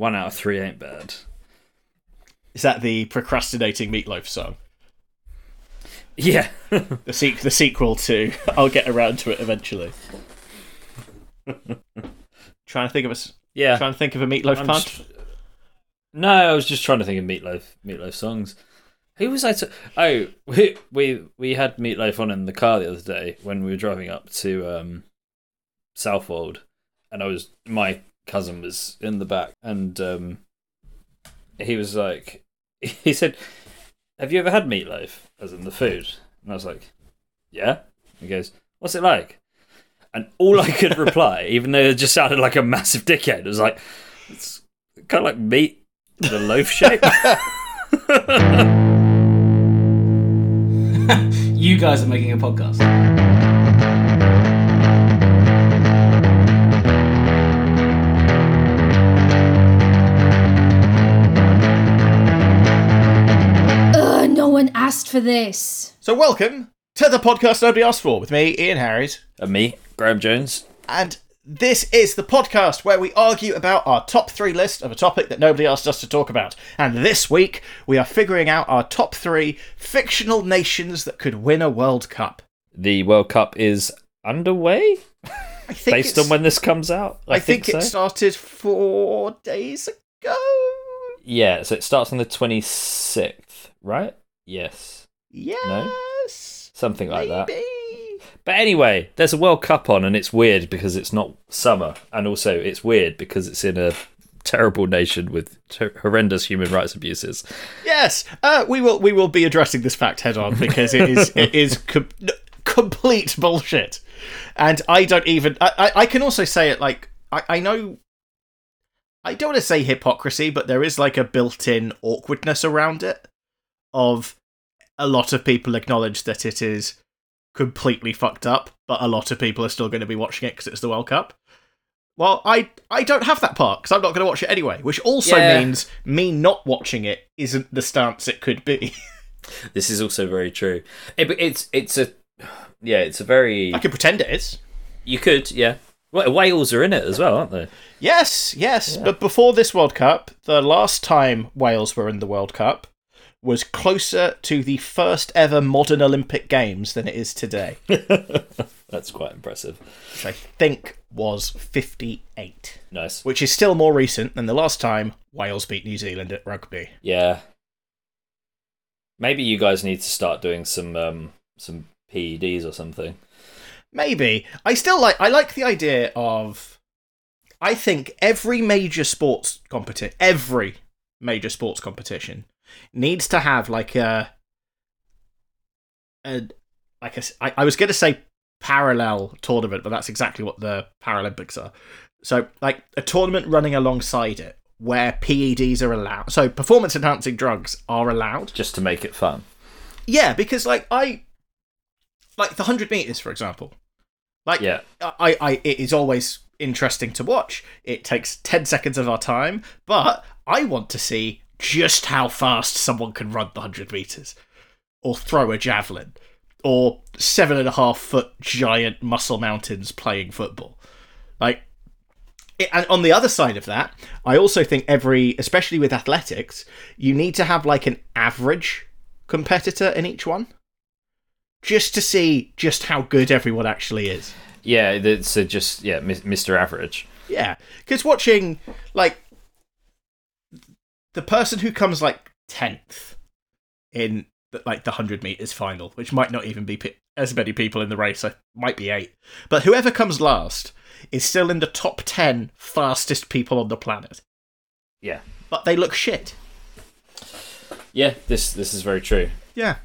One out of three ain't bad. Is that the procrastinating meatloaf song? Yeah. The, se- the sequel to I'll get around to it eventually. trying to think of a yeah. trying to think of a meatloaf I'm pun. just- no, I was just trying to think of Meatloaf. Meatloaf songs. Who was I? To- oh, we, we we had Meatloaf on in the car the other day when we were driving up to um, Southwold, and I was my cousin was in the back, and um, he was like, he said, "Have you ever had meatloaf?" As in the food, and I was like, "Yeah." He goes, "What's it like?" And all I could reply, even though it just sounded like a massive dickhead, was like, "It's kind of like meat." The loaf shape. You guys are making a podcast. For this. So welcome to the podcast nobody asked for with me, Ian Harris, and me, Graham Jones. and this is the podcast where we argue about our top three list of a topic that nobody asked us to talk about. And this week we are figuring out our top three fictional nations that could win a World Cup. The World Cup is underway, I think based on when this comes out. I, I, think, so. it started four days ago. Yeah, so it starts on the twenty sixth, right? Yes, Yes, something like that. But anyway, there's a World Cup on, and it's weird because it's not summer, and also it's weird because it's in a terrible nation with ter- horrendous human rights abuses. Yes, uh, we will. We will be addressing this fact head on because it is it is com- complete bullshit, and I don't even. I, I, I can also say it like I, I know. I don't want to say hypocrisy, but there is like a built-in awkwardness around it. Of a lot of people acknowledge that it is completely fucked up, but a lot of people are still going to be watching it because it's the World Cup. Well, I I don't have that part because I'm not going to watch it anyway, which also Yeah. means me not watching it isn't the stance it could be. This is also very true. It, it's it's a yeah, it's a very I can pretend it is. you could yeah. Well, Wales are in it as well, aren't they? Yes, yes, but before this World Cup, the last time Wales were in the World Cup was closer to the first ever modern Olympic Games than it is today, That's quite impressive. which I think was 58, Nice. which is still more recent than the last time Wales beat New Zealand at rugby. Yeah. Maybe you guys need to start doing some um some PEDs or something. Maybe. I still like I like the idea of I think every major sports competition every major sports competition needs to have like a a like a I, I was going to say parallel tournament, but that's exactly what the Paralympics are. So like a tournament running alongside it where PEDs are allowed. So performance enhancing drugs are allowed. Just to make it fun. Yeah, because like I like the 100 meters for example. Like Yeah. I, I it is always interesting to watch. It takes 10 seconds of our time, but I want to see just how fast someone can run the 100 meters or throw a javelin or seven and a half foot giant muscle mountains playing football. Like, it, and on the other side of that, I also think every, especially with athletics, you need to have like an average competitor in each one just to see just how good everyone actually is. Yeah, it's a uh, just yeah, Mr. Average. Yeah, because watching like the person who comes like tenth in the, like the hundred meters final, which might not even be pe- as many people in the race, so might be eight, but whoever comes last is still in the top ten fastest people on the planet. Yeah. But they look shit. Yeah, this this is very true. Yeah.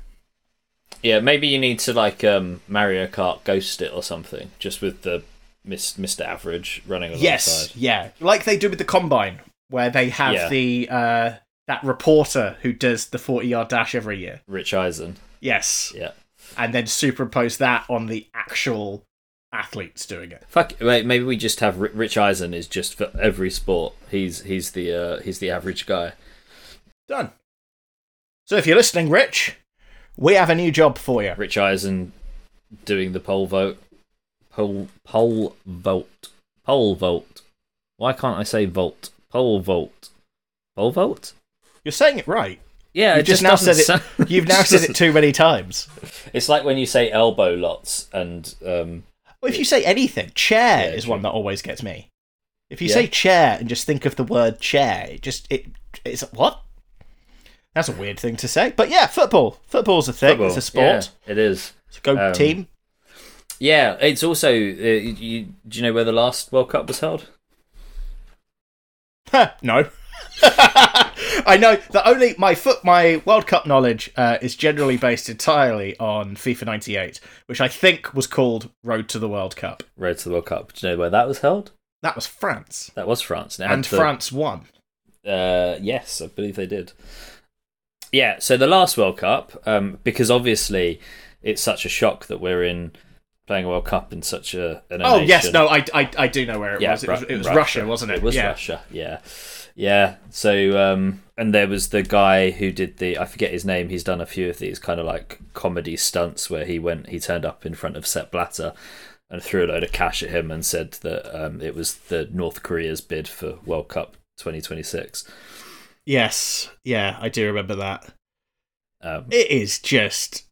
Yeah, maybe you need to like um Mario Kart Ghost it or something, just with the Mr. Average running alongside. Yes. Yeah. Like they do with the combine, where they have Yeah. the uh, that reporter who does the forty yard dash every year. Rich Eisen. Yes. Yeah. and then superimpose that on the actual athletes doing it. Fuck. Wait, maybe we just have Rich Eisen is just for every sport. He's he's the uh, he's the average guy. Done. So if you're listening, Rich, we have a new job for you. Rich Eisen doing the poll vote. poll pole vote. poll vote. Why can't I say volt? Pole vault. Pole vault? You're saying it right. Yeah, it just just now said it. sound- You've now said it too many times. It's like when you say elbow lots and um, Well, if you say anything, chair Yeah, is true. one that always gets me. If you Yeah. say chair and just think of the word chair, it just it it's what? That's a weird thing to say. But yeah, football. Football's a thing. football. It's a sport. Yeah, it is. So go Um, team. Yeah, it's also. Uh, you, do you know where the last World Cup was held? No. I know that only my foot my World Cup knowledge uh, is generally based entirely on FIFA 98, which I think was called Road to the World Cup. Road to the World Cup. Do you know where that was held? That was France. That was France. And, And the- France won. Uh, yes, I believe they did. Yeah, so the last World Cup, um, because obviously it's such a shock that we're in playing a World Cup in such a an Oh nation. yes, no, I, I, I do know where it yeah, was. It was, it was Russia, wasn't it? It was yeah. Russia. Yeah, yeah. So um, and there was the guy who did the I forget his name. He's done a few of these kind of like comedy stunts where he went he turned up in front of Sepp Blatter and threw a load of cash at him and said that um, it was the North Korea's bid for World Cup 2026. Yes, yeah, I do remember that. Um, It is just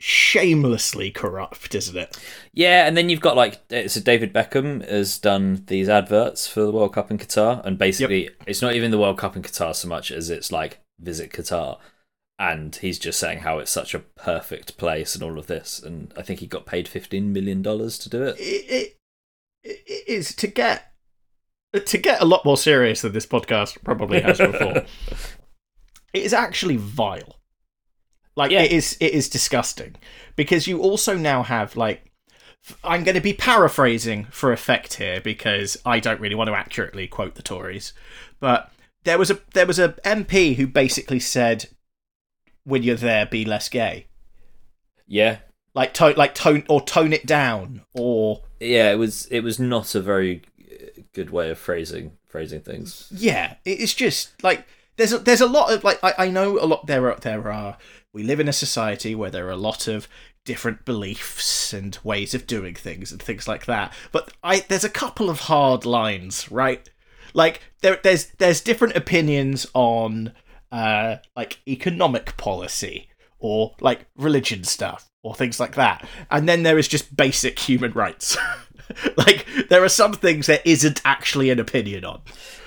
shamelessly corrupt, isn't it? Yeah, and then you've got like so David Beckham has done these adverts for the World Cup in Qatar, and basically it's not even the World Cup in Qatar so much as it's like visit Qatar, and he's just saying how it's such a perfect place and all of this, and I think he got paid fifteen million dollars to do it. It, it it is to get to get a lot more serious than this podcast probably has before. it is actually vile. Like Yeah. it is it is disgusting because you also now have like I'm going to be paraphrasing for effect here because I don't really want to accurately quote the Tories, but there was a there was a MP who basically said, "When you're there, be less gay." Yeah, Like tone like tone or tone it down or yeah, it was it was not a very uh, good way of phrasing phrasing things. yeah it's just like there's a, there's a lot of like I, I know a lot there are there are we live in a society where there are a lot of different beliefs and ways of doing things and things like that. But i there's a couple of hard lines right? Like there there's there's different opinions on uh like economic policy or like religion stuff or things like that. And then there is just basic human rights like there are some things there isn't actually an opinion on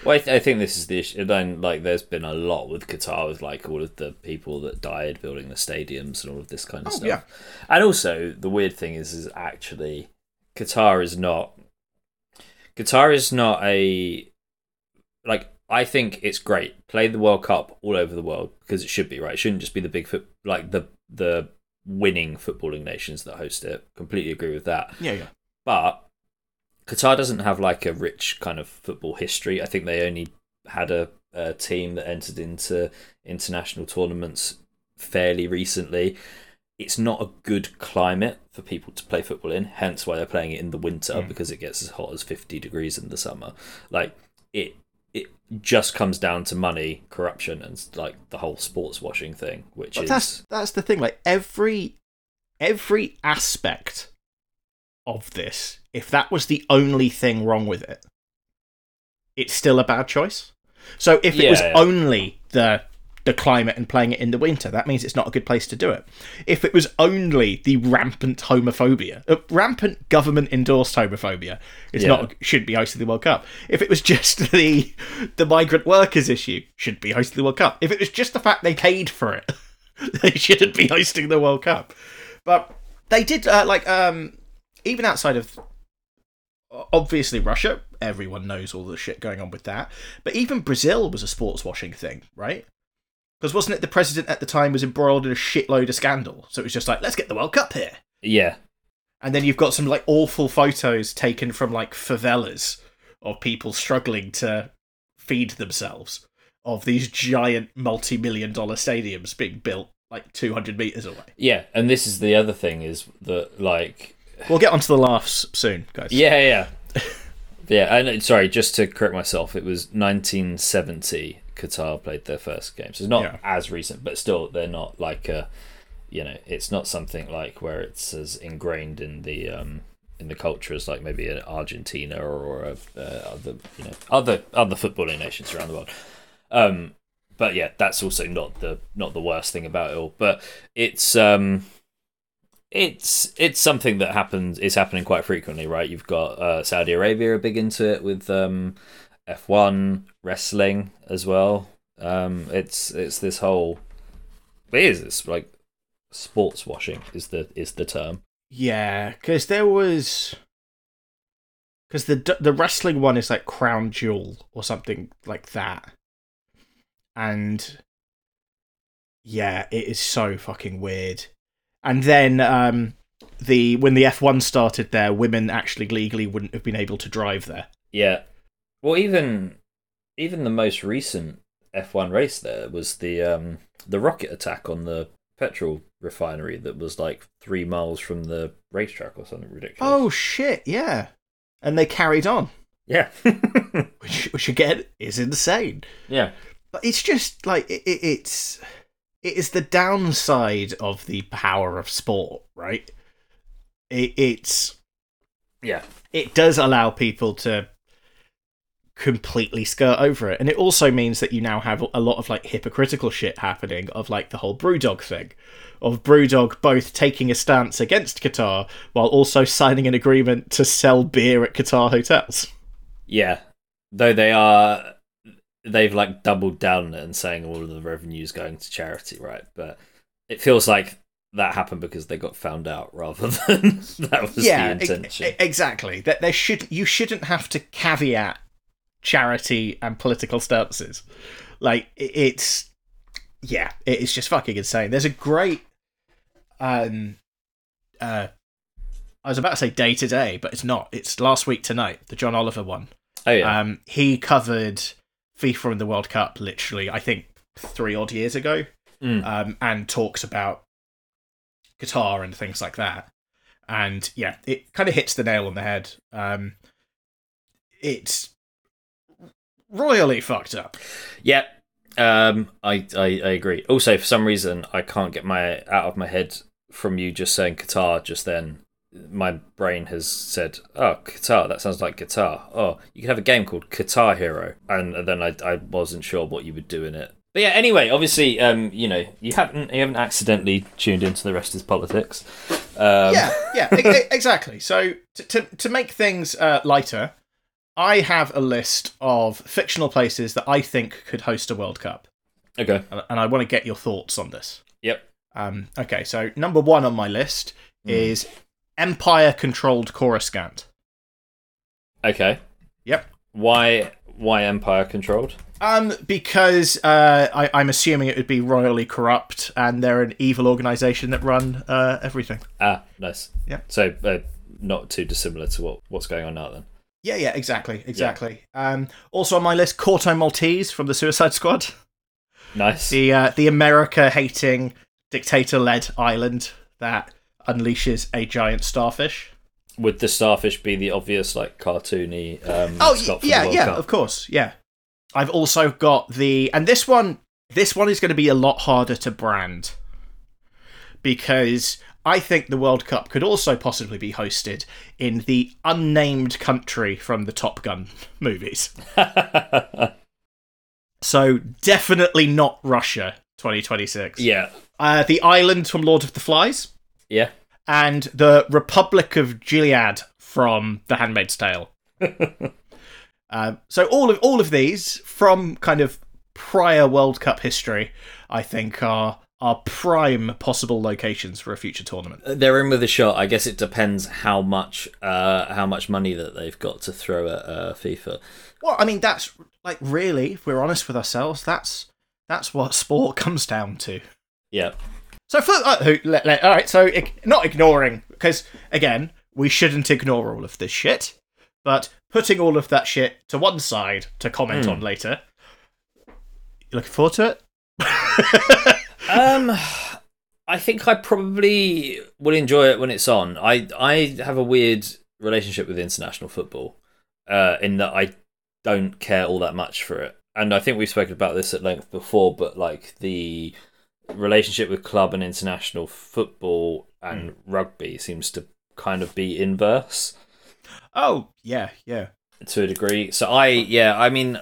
Well, I, th- I think this is the issue. Then, like, there's been a lot with Qatar, with like all of the people that died building the stadiums and all of this kind of Oh, stuff. yeah. And also, the weird thing is, is actually Qatar is not. Qatar is not a like. I think it's great. Play the World Cup all over the world because it should be right. It shouldn't just be the big foot like the the winning footballing nations that host it. Completely agree with that. yeah yeah But Qatar doesn't have like a rich kind of football history. I think they only had a, a team that entered into international tournaments fairly recently. It's not a good climate for people to play football in, hence why they're playing it in the winter Mm. because it gets as hot as 50 degrees in the summer. Like it it just comes down to money, corruption and like the whole sports washing thing, which But is that's that's the thing. Like every every aspect of this, if that was the only thing wrong with it, it's still a bad choice. So if it was Yeah. only the the climate and playing it in the winter, that means it's not a good place to do it. If it was only the rampant homophobia, uh, rampant government endorsed homophobia, it's Yeah. not should be hosting the World Cup. If it was just the the migrant workers issue, should be hosting the World Cup. If it was just the fact they paid for it, they shouldn't be hosting the World Cup. But they did uh, like um even outside of obviously Russia, everyone knows all the shit going on with that. But even Brazil was a sports washing thing, right? Because wasn't it the president at the time was embroiled in a shitload of scandal? So it was just like, let's get the World Cup here. yeah. And then you've got some like awful photos taken from like favelas of people struggling to feed themselves of these giant multi-million dollar stadiums being built like 200 meters away. Yeah, and this is the other thing is that like We'll get onto the laughs soon, guys. Yeah, yeah. yeah, and sorry, just to correct myself, it was 1970 Qatar played their first game. So it's not Yeah. as recent, but still they're not like a you know, it's not something like where it's as ingrained in the um in the culture as like maybe an Argentina or a, uh, other you know other other footballing nations around the world. Um, but yeah, that's also not the not the worst thing about it all. But it's um, it's it's something that happens is happening quite frequently, right? You've got uh, Saudi Arabia are big into it with um, F one wrestling as well. Um, it's it's this whole it is it's like sports washing is the is the term. Yeah, because there was because the the wrestling one is like Crown Jewel or something like that, and yeah, it is so fucking weird. And then um, the when the F one started there, women actually legally wouldn't have been able to drive there. Yeah. Well, even even the most recent F1 race there was the um, the rocket attack on the petrol refinery that was like three miles from the racetrack or something ridiculous. Oh shit! Yeah, and they carried on, yeah, which which again is insane. yeah, But it's just like it, it, it's it is the downside of the power of sport, right? It, it's yeah, it does allow people to completely skirt over it and it also means that you now have a lot of like hypocritical shit happening of like the whole brewdog thing of brewdog both taking a stance against qatar while also signing an agreement to sell beer at qatar hotels yeah. Though they are, they've like doubled down on it and saying all of the revenues going to charity, right? But it feels like that happened because they got found out rather than that was the e- intention. e- exactly. That there should you shouldn't have to caveat charity and political stances like it's yeah it is just fucking insane. There's a great um uh i was about to say day to day but it's not. It's last week tonight the john oliver one. Oh yeah, um he covered fifa in the world cup literally i think three odd years ago Mm. um, and talks about Qatar and things like that. And yeah, it kind of hits the nail on the head. Um, it's royally fucked up. Yeah, um, I, I I agree. Also, for some reason, I can't get my out of my head from you just saying Qatar just then. My brain has said, "Oh, guitar. That sounds like guitar. Oh, you could have a game called Guitar Hero." And then I I wasn't sure what you would do in it. But yeah, anyway, obviously, um, you know, you haven't you haven't accidentally tuned into the rest is politics. Um, yeah, yeah, e- exactly. So to to, to make things uh, lighter, I have a list of fictional places that I think could host a World Cup, Okay. and, and I want to get your thoughts on this. Yep. Um, okay, so number one on my list Hmm. is Empire-controlled Coruscant. Okay. Yep. Why why Empire controlled? Um, because uh, I, I'm assuming it would be royally corrupt, and they're an evil organization that run uh, everything. Ah, nice. Yeah. So uh, not too dissimilar to what what's going on now then. Yeah, yeah, exactly, exactly. Um, also on my list, Corto Maltese from the Suicide Squad, Nice. the uh, the America-hating dictator-led island that unleashes a giant starfish. Would the starfish be the obvious like cartoony? Um, Oh, yeah, yeah, Cup? of course, yeah. I've also got the, and this one, this one is going to be a lot harder to brand because I think the World Cup could also possibly be hosted in the unnamed country from the Top Gun movies. So definitely not Russia, 2026. yeah, Uh, the island from Lord of the Flies yeah. and the Republic of Gilead from The Handmaid's Tale. uh, so all of all of these from kind of prior World Cup history, I think are are prime possible locations for a future tournament. They're in with a shot. I guess it depends how much uh, how much money that they've got to throw at uh, FIFA. Well, I mean that's like really, if we're honest with ourselves, that's that's what sport comes down to. Yeah, So for uh, let, let- all right, so not ignoring because again, we shouldn't ignore all of this shit, but putting all of that shit to one side to comment Hmm. on later. You looking forward to it? Um, I think I probably will enjoy it when it's on. I I have a weird relationship with international football, uh, in that I don't care all that much for it, and I think we've spoken about this at length before. But like the relationship with club and international football and hmm. rugby seems to kind of be inverse Oh yeah, yeah. to a degree. So I, yeah, I mean,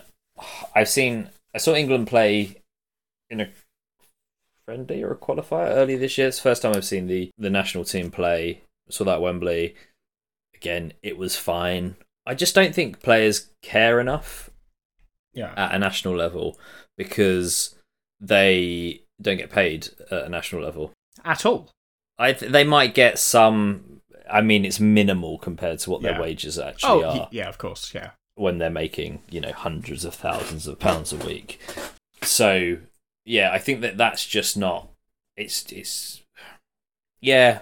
I've seen, I saw England play in a friendly or a qualifier early this year. It's the first time I've seen the the national team play. I saw that at Wembley. Again, it was fine. I just don't think players care enough Yeah. at a national level because they don't get paid at a national level. At all. I th- they might get some. I mean, it's minimal compared to what Yeah. their wages actually Oh are y- yeah, of course, yeah. when they're making you know hundreds of thousands of pounds a week. So yeah, I think that that's just not. It's it's yeah.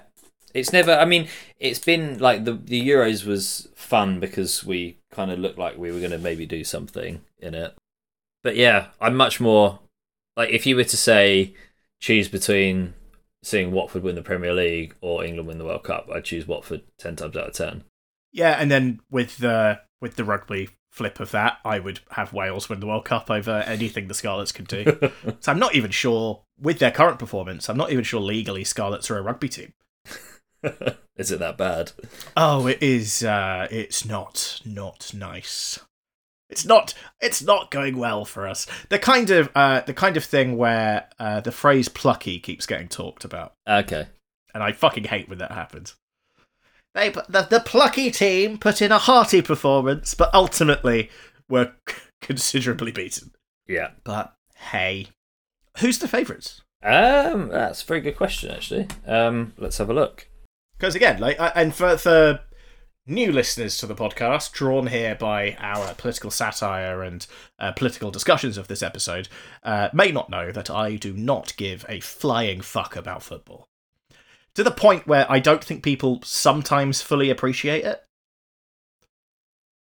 It's never. I mean, it's been like the the Euros was fun because we kind of looked like we were going to maybe do something in it. But yeah, I'm much more like if you were to say choose between seeing Watford win the Premier League or England win the World Cup, I'd choose Watford ten times out of ten. Yeah, and then with the with the rugby flip of that, I would have Wales win the World Cup over anything the Scarlets could do. so I'm not even sure with their current performance, I'm not even sure legally Scarlets are a rugby team. Is it that bad? Oh, it is. Uh, it's not not nice. It's not. It's not going well for us. The kind of uh, the kind of thing where uh, the phrase "plucky" keeps getting talked about, Okay. and I fucking hate when that happens. They the the plucky team put in a hearty performance, but ultimately were considerably beaten. Yeah. But hey, who's the favourites? Um, that's a very good question, actually. Um, let's have a look. Because again, like, and for for new listeners to the podcast, drawn here by our political satire and uh, political discussions of this episode, uh, may not know that I do not give a flying fuck about football. To the point where I don't think people sometimes fully appreciate it.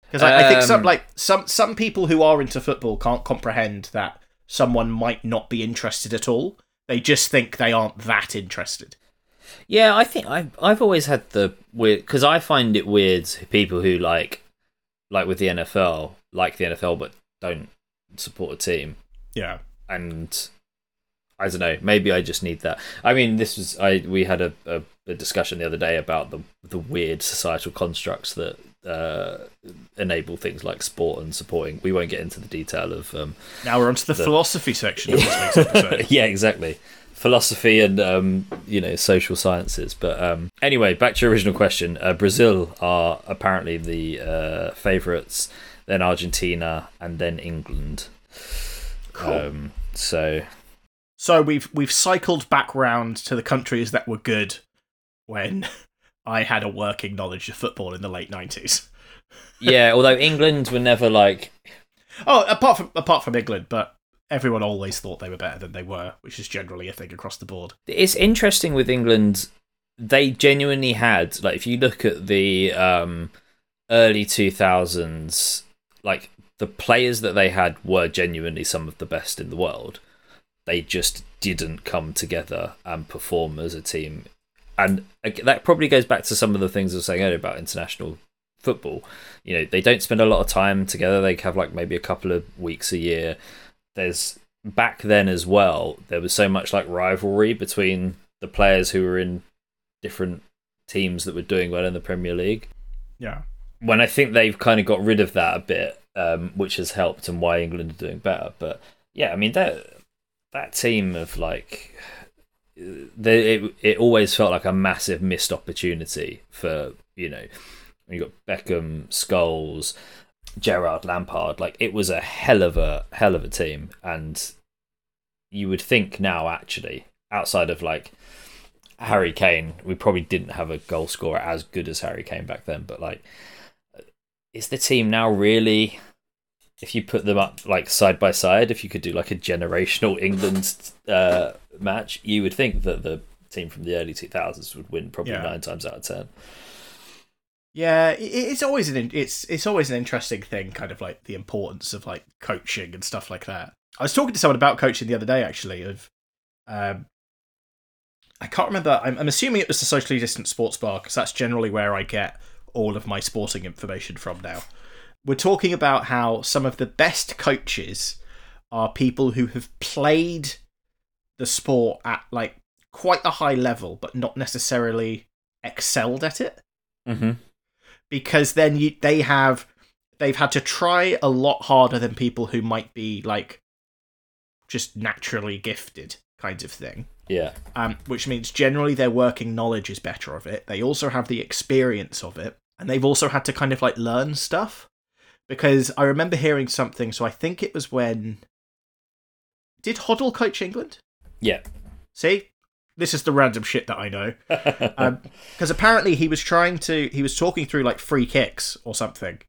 Because I, I think some Um, like some some people who are into football can't comprehend that someone might not be interested at all. They just think they aren't that interested. Yeah, I think I've I've always had the weird because I find it weird people who like like with the NFL like the NFL but don't support a team Yeah. and I don't know. Maybe I just need that. I mean, this was I. We had a, a, a discussion the other day about the the weird societal constructs that uh, enable things like sport and supporting. We won't get into the detail of. Um, Now we're onto the, The- philosophy section of this episode. yeah, exactly. Philosophy and um, you know social sciences. But um, anyway, back to your original question. Uh, Brazil are apparently the uh, favourites, then Argentina, and then England. Cool. Um, so So we've we've cycled back round to the countries that were good when I had a working knowledge of football in the late nineties. yeah, although England were never like Oh, apart from apart from England, but everyone always thought they were better than they were, which is generally a thing across the board. it's interesting with England. They genuinely had like if you look at the um, early two thousands, like the players that they had were genuinely some of the best in the world. They just didn't come together and perform as a team, and that probably goes back to some of the things I was saying earlier about international football. You know, they don't spend a lot of time together. They have like maybe a couple of weeks a year. There's back then as well. There was so much like rivalry between the players who were in different teams that were doing well in the Premier League. Yeah. When I think they've kind of got rid of that a bit, um, which has helped and why England are doing better. But yeah, I mean that that team of like they, it it always felt like a massive missed opportunity for you know you got Beckham, Scholes, Gerrard, Lampard. Like it was a hell of a hell of a team, and you would think now actually outside of like Harry Kane, we probably didn't have a goal scorer as good as Harry Kane back then. But like, is the team now really? If you put them up like side by side, if you could do like a generational England uh, match, you would think that the team from the early two thousands would win probably Yeah. nine times out of ten. Yeah, it's always an it's it's always an interesting thing, kind of like the importance of like coaching and stuff like that. I was talking to someone about coaching the other day, actually. Of, um, I can't remember. I'm, I'm assuming it was the socially distant sports bar because that's generally where I get all of my sporting information from now. We're talking about how some of the best coaches are people who have played the sport at like quite a high level, but not necessarily excelled at it. hmm because then you, they have they've had to try a lot harder than people who might be like just naturally gifted kind of thing. Yeah. um, which means generally their working knowledge is better of it. They also have the experience of it. And they've also had to kind of like learn stuff. Because i remember hearing something so i think it was when did hoddle coach england? Yeah. see this is the random shit that i know because apparently he was trying to he was talking through like free kicks or something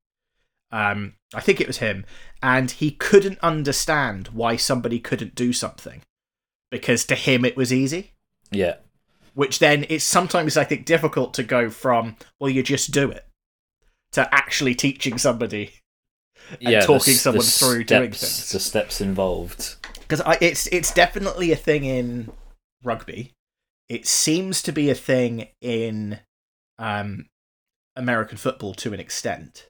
um i think it was him and he couldn't understand why somebody couldn't do something because to him it was easy yeah. which then it's sometimes i think difficult to go from well you just do it to actually teaching somebody and yeah. talking s- someone the through doing things. The steps involved. because it's it's definitely a thing in rugby. It seems to be a thing in um, American football to an extent.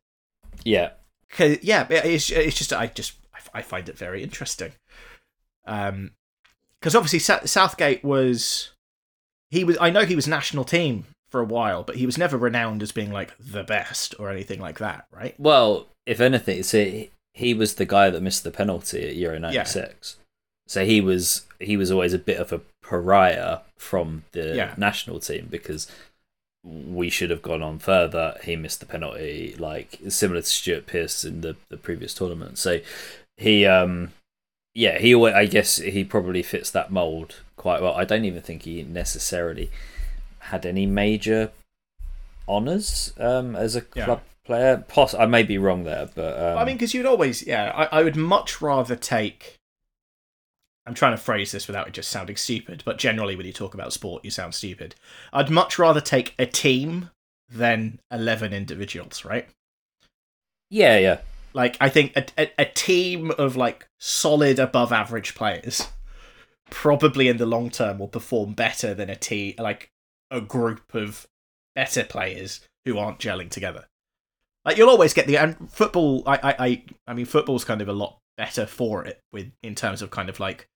Yeah. 'Cause- yeah, it's it's just I just I find it very interesting. Um, because obviously Southgate was he was I know he was national team for a while, but he was never renowned as being like the best or anything like that, right? Well, if anything, see, he was the guy that missed the penalty at Euro '96. So he was he was always a bit of a pariah from the Yeah. national team because we should have gone on further. He missed the penalty, like similar to Stuart Pearce in the the previous tournament. So he, um, yeah, he. I guess he probably fits that mold quite well. I don't even think he necessarily had any major honors um, as a Yeah. club player. Poss- I may be wrong there, but um, I mean, because you'd always, yeah, I, I would much rather take. I'm trying to phrase this without it just sounding stupid, but generally, when you talk about sport, you sound stupid. I'd much rather take a team than 11 individuals, right? yeah, yeah, Like, I think a, a, a team of like solid above average players probably in the long term will perform better than a team, like a group of better players who aren't gelling together. Like you'll always get the and football. I I I, I mean football's kind of a lot better for it with in terms of kind of like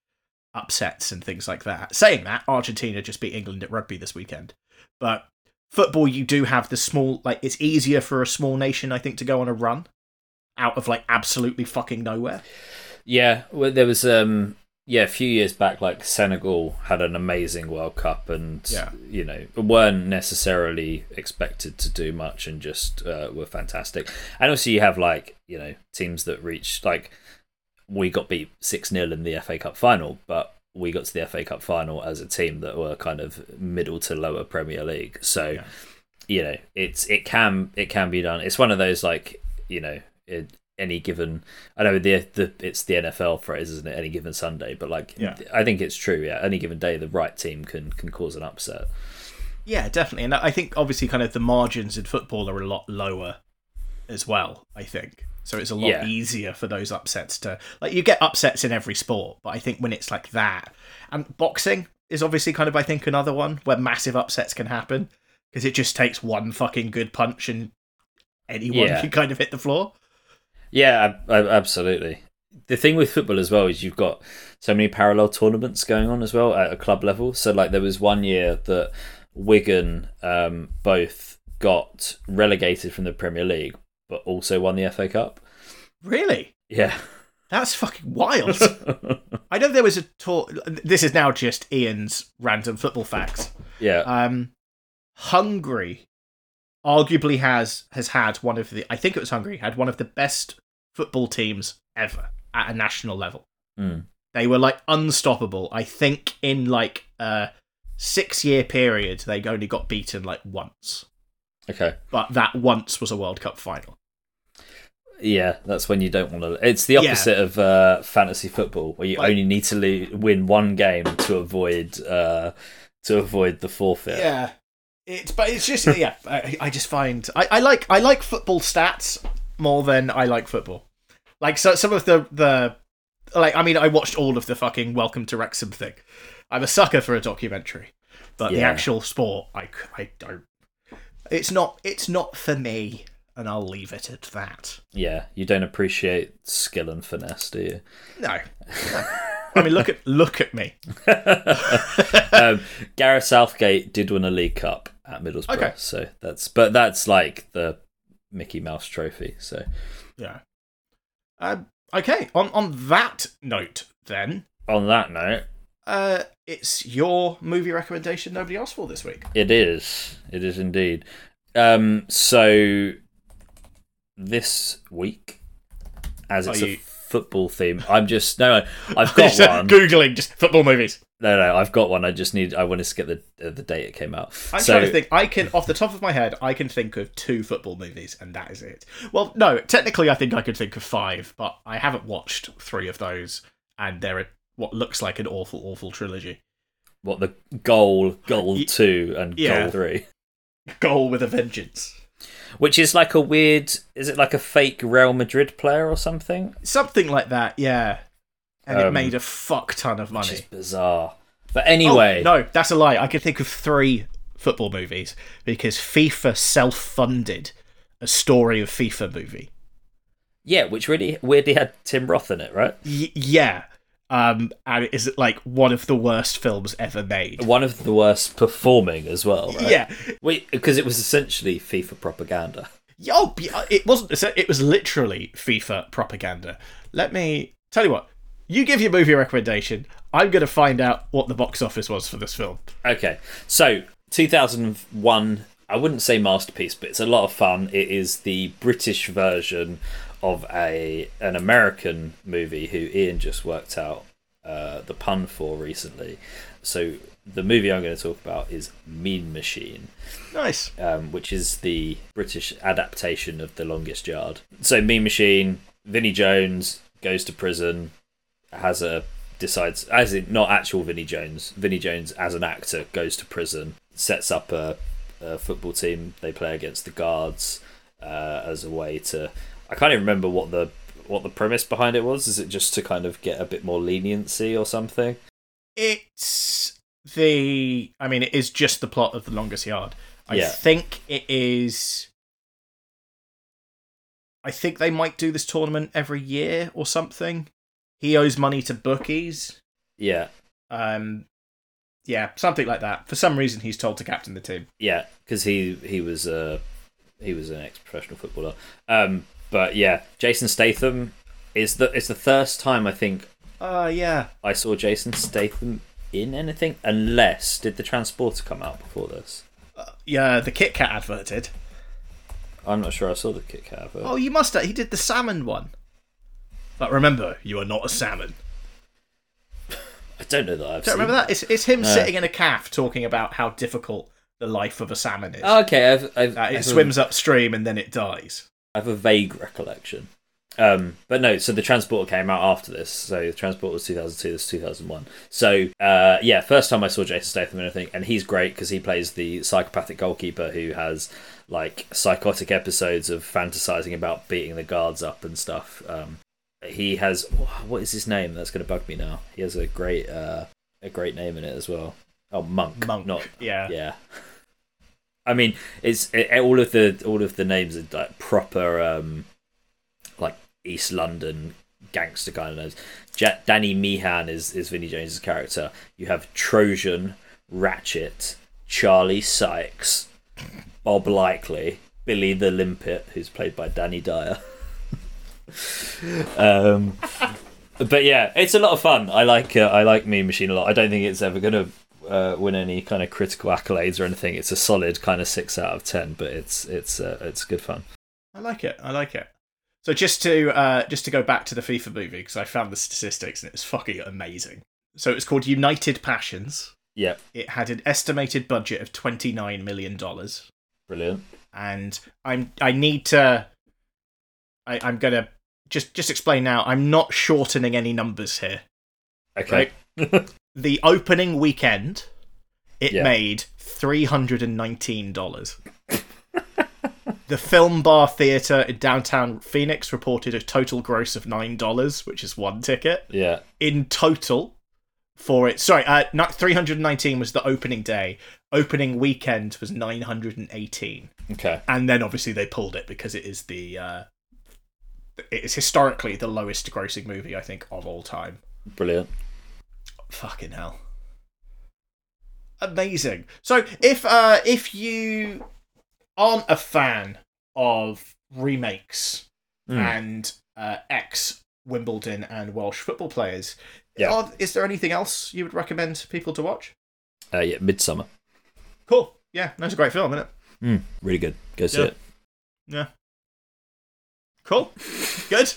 upsets and things like that. Saying that, Argentina just beat England at rugby this weekend, but football you do have the small like it's easier for a small nation I think to go on a run out of like absolutely fucking nowhere. yeah. Well, there was um, yeah, a few years back, like Senegal had an amazing World Cup, and Yeah. you know weren't necessarily expected to do much, and just uh, were fantastic. And also, you have like you know teams that reach like we got beat six 0 in the FA Cup final, but we got to the FA Cup final as a team that were kind of middle to lower Premier League. So Yeah. you know it's it can it can be done. It's one of those like you know it, any given I know the the it's the NFL phrase, isn't it? Any given Sunday, but like Yeah. I think it's true. Yeah, any given day, the right team can can cause an upset. Yeah, definitely. And I think obviously kind of the margins in football are a lot lower as well, I think. So it's a lot Yeah. easier for those upsets to like you get upsets in every sport, but I think when it's like that and boxing is obviously kind of I think another one where massive upsets can happen because it just takes one fucking good punch and anyone Yeah. can kind of hit the floor. Yeah, ab- ab- absolutely. The thing with football as well is you've got so many parallel tournaments going on as well at a club level. So like there was one year that Wigan um, both got relegated from the Premier League, but also won the FA Cup. Really? Yeah. That's fucking wild. I know there was a tour this is now just Ian's random football facts. yeah. Um, Hungary arguably has has had one of the I think it was Hungary had one of the best football teams ever at a national level. Mm. They were like unstoppable. I think in like a six year period they only got beaten like once, Okay. but that once was a World Cup final. Yeah, that's when you don't want to. It's the Yeah. opposite of uh, fantasy football, where you Like- only need to win one game to avoid uh, to avoid the forfeit. Yeah. It's but it's just yeah. I, I just find I, I like I like football stats more than I like football. Like so some of the the like I mean I watched all of the fucking Welcome to Wrexham thing. I'm a sucker for a documentary, but the actual sport I I don't. It's not it's not for me, and I'll leave it at that. Yeah, you don't appreciate skill and finesse, do you? No. No. I mean, look at look at me. um, Gareth Southgate did win a League Cup, at Middlesbrough. Okay. So that's but that's like the Mickey Mouse Trophy. So Yeah. Um, okay. On on that note, then, on that note, uh, it's your movie recommendation. Nobody asked for this week. it is. It is indeed. Um. So this week, as it's a football theme, I'm just no. no, I've got one. Googling just football movies. No, no, I've got one. I just need. I want to get the uh, the date it came out. I'm so trying to think. I can, off the top of my head, I can think of two football movies, and that is it. Well, no, technically, I think I could think of five, but I haven't watched three of those, and they're a, what looks like an awful, awful trilogy. what the goal, goal two, and yeah. goal three, Goal with a vengeance. Which is like a weird. Is it like a fake Real Madrid player or something? Something like that, yeah. And it Um, made a fuck ton of money. Which is bizarre. But anyway, Oh, no, that's a lie. I can think of three football movies because FIFA self funded a story of FIFA movie. yeah, which really weirdly had Tim Roth in it, right? Y- yeah. Um, and it like one of the worst films ever made. One of the worst performing as well, right? Yeah. Wait, because it was essentially FIFA propaganda. Oh, it wasn't. It was literally FIFA propaganda. Let me tell you what. You give your movie recommendation. I'm going to find out what the box office was for this film. Okay, so 2001. I wouldn't say masterpiece, but it's a lot of fun. It is the British version of a an American movie who Ian just worked out uh, the pun for recently. So the movie I'm going to talk about is Mean Machine. Nice. um, which is the British adaptation of The Longest Yard. So, Mean Machine, Vinnie Jones goes to prison, has a decides as in not actual Vinnie Jones. Vinnie Jones as an actor goes to prison, sets up a, a football team. They play against the guards uh, as a way to. I can't even remember what the what the premise behind it was. Is it just to kind of get a bit more leniency or something? It's the. I mean, it is just the plot of The Longest Yard. I Yeah. think it is. I think they might do this tournament every year or something. He owes money to bookies. Yeah, Um, yeah, something like that. For some reason, he's told to captain the team. Yeah, because he he was uh, he was an ex professional footballer. Um, but yeah, Jason Statham is the it's the first time I think Uh, yeah. I saw Jason Statham in anything. Unless did the Transporter come out before this? Yeah, the Kit Kat advert did. I'm not sure I saw the Kit Kat advert. Oh, you must have. He did the salmon one. But remember, you are not a salmon. I don't know that I've Don't remember that? It's, it's him No. sitting in a calf talking about how difficult the life of a salmon is. Oh, okay, I've, I've, Uh, I've it swims upstream and then it dies. I have a vague recollection. Um, but no, so the Transporter came out after this. So the Transporter was 2002, this is 2001. So uh, yeah, first time I saw Jason Statham in anything, and he's great because he plays the psychopathic goalkeeper who has like psychotic episodes of fantasizing about beating the guards up and stuff. Um, he has what is his name? That's going to bug me now. He has a great uh, a great name in it as well. Oh, Monk. Monk. Not yeah. yeah. I mean, it's it, all of the all of the names are like proper, um, like East London gangster kind of names. Ja- Danny Meehan is is Vinnie Jones's character. You have Trojan, Ratchet, Charlie Sykes, Bob Likely, Billy the Limpet, who's played by Danny Dyer. um, but yeah, it's a lot of fun. I like uh, I like Mean Machine a lot. I don't think it's ever gonna uh, win any kind of critical accolades or anything. It's a solid kind of six out of ten, but it's it's uh, it's good fun. I like it. I like it. So just to uh, just to go back to the FIFA movie because I found the statistics and it was fucking amazing. So it's called United Passions. Yeah, It had an estimated budget of twenty nine million dollars, brilliant. and I'm I need to. I, I'm gonna just just explain now. I'm not shortening any numbers here. Okay, The opening weekend, it Yeah. made three hundred and nineteen dollars. the Film Bar Theatre in downtown Phoenix reported a total gross of nine dollars, which is one ticket. yeah, In total, for it, sorry, uh, not three hundred and nineteen was the opening day. Opening weekend was nine hundred and eighteen, okay, and then obviously they pulled it because it is the. Uh, it is historically the lowest grossing movie I think of all time. brilliant. Fucking hell. amazing. So if uh if you aren't a fan of remakes Mm. and uh, ex Wimbledon and Welsh football players, Yeah. are- is there anything else you would recommend people to watch? Uh, yeah, Midsommar. Cool. Yeah, that's a great film, isn't it? Mm, really good. Go see Yeah. it. Yeah. Cool. Good.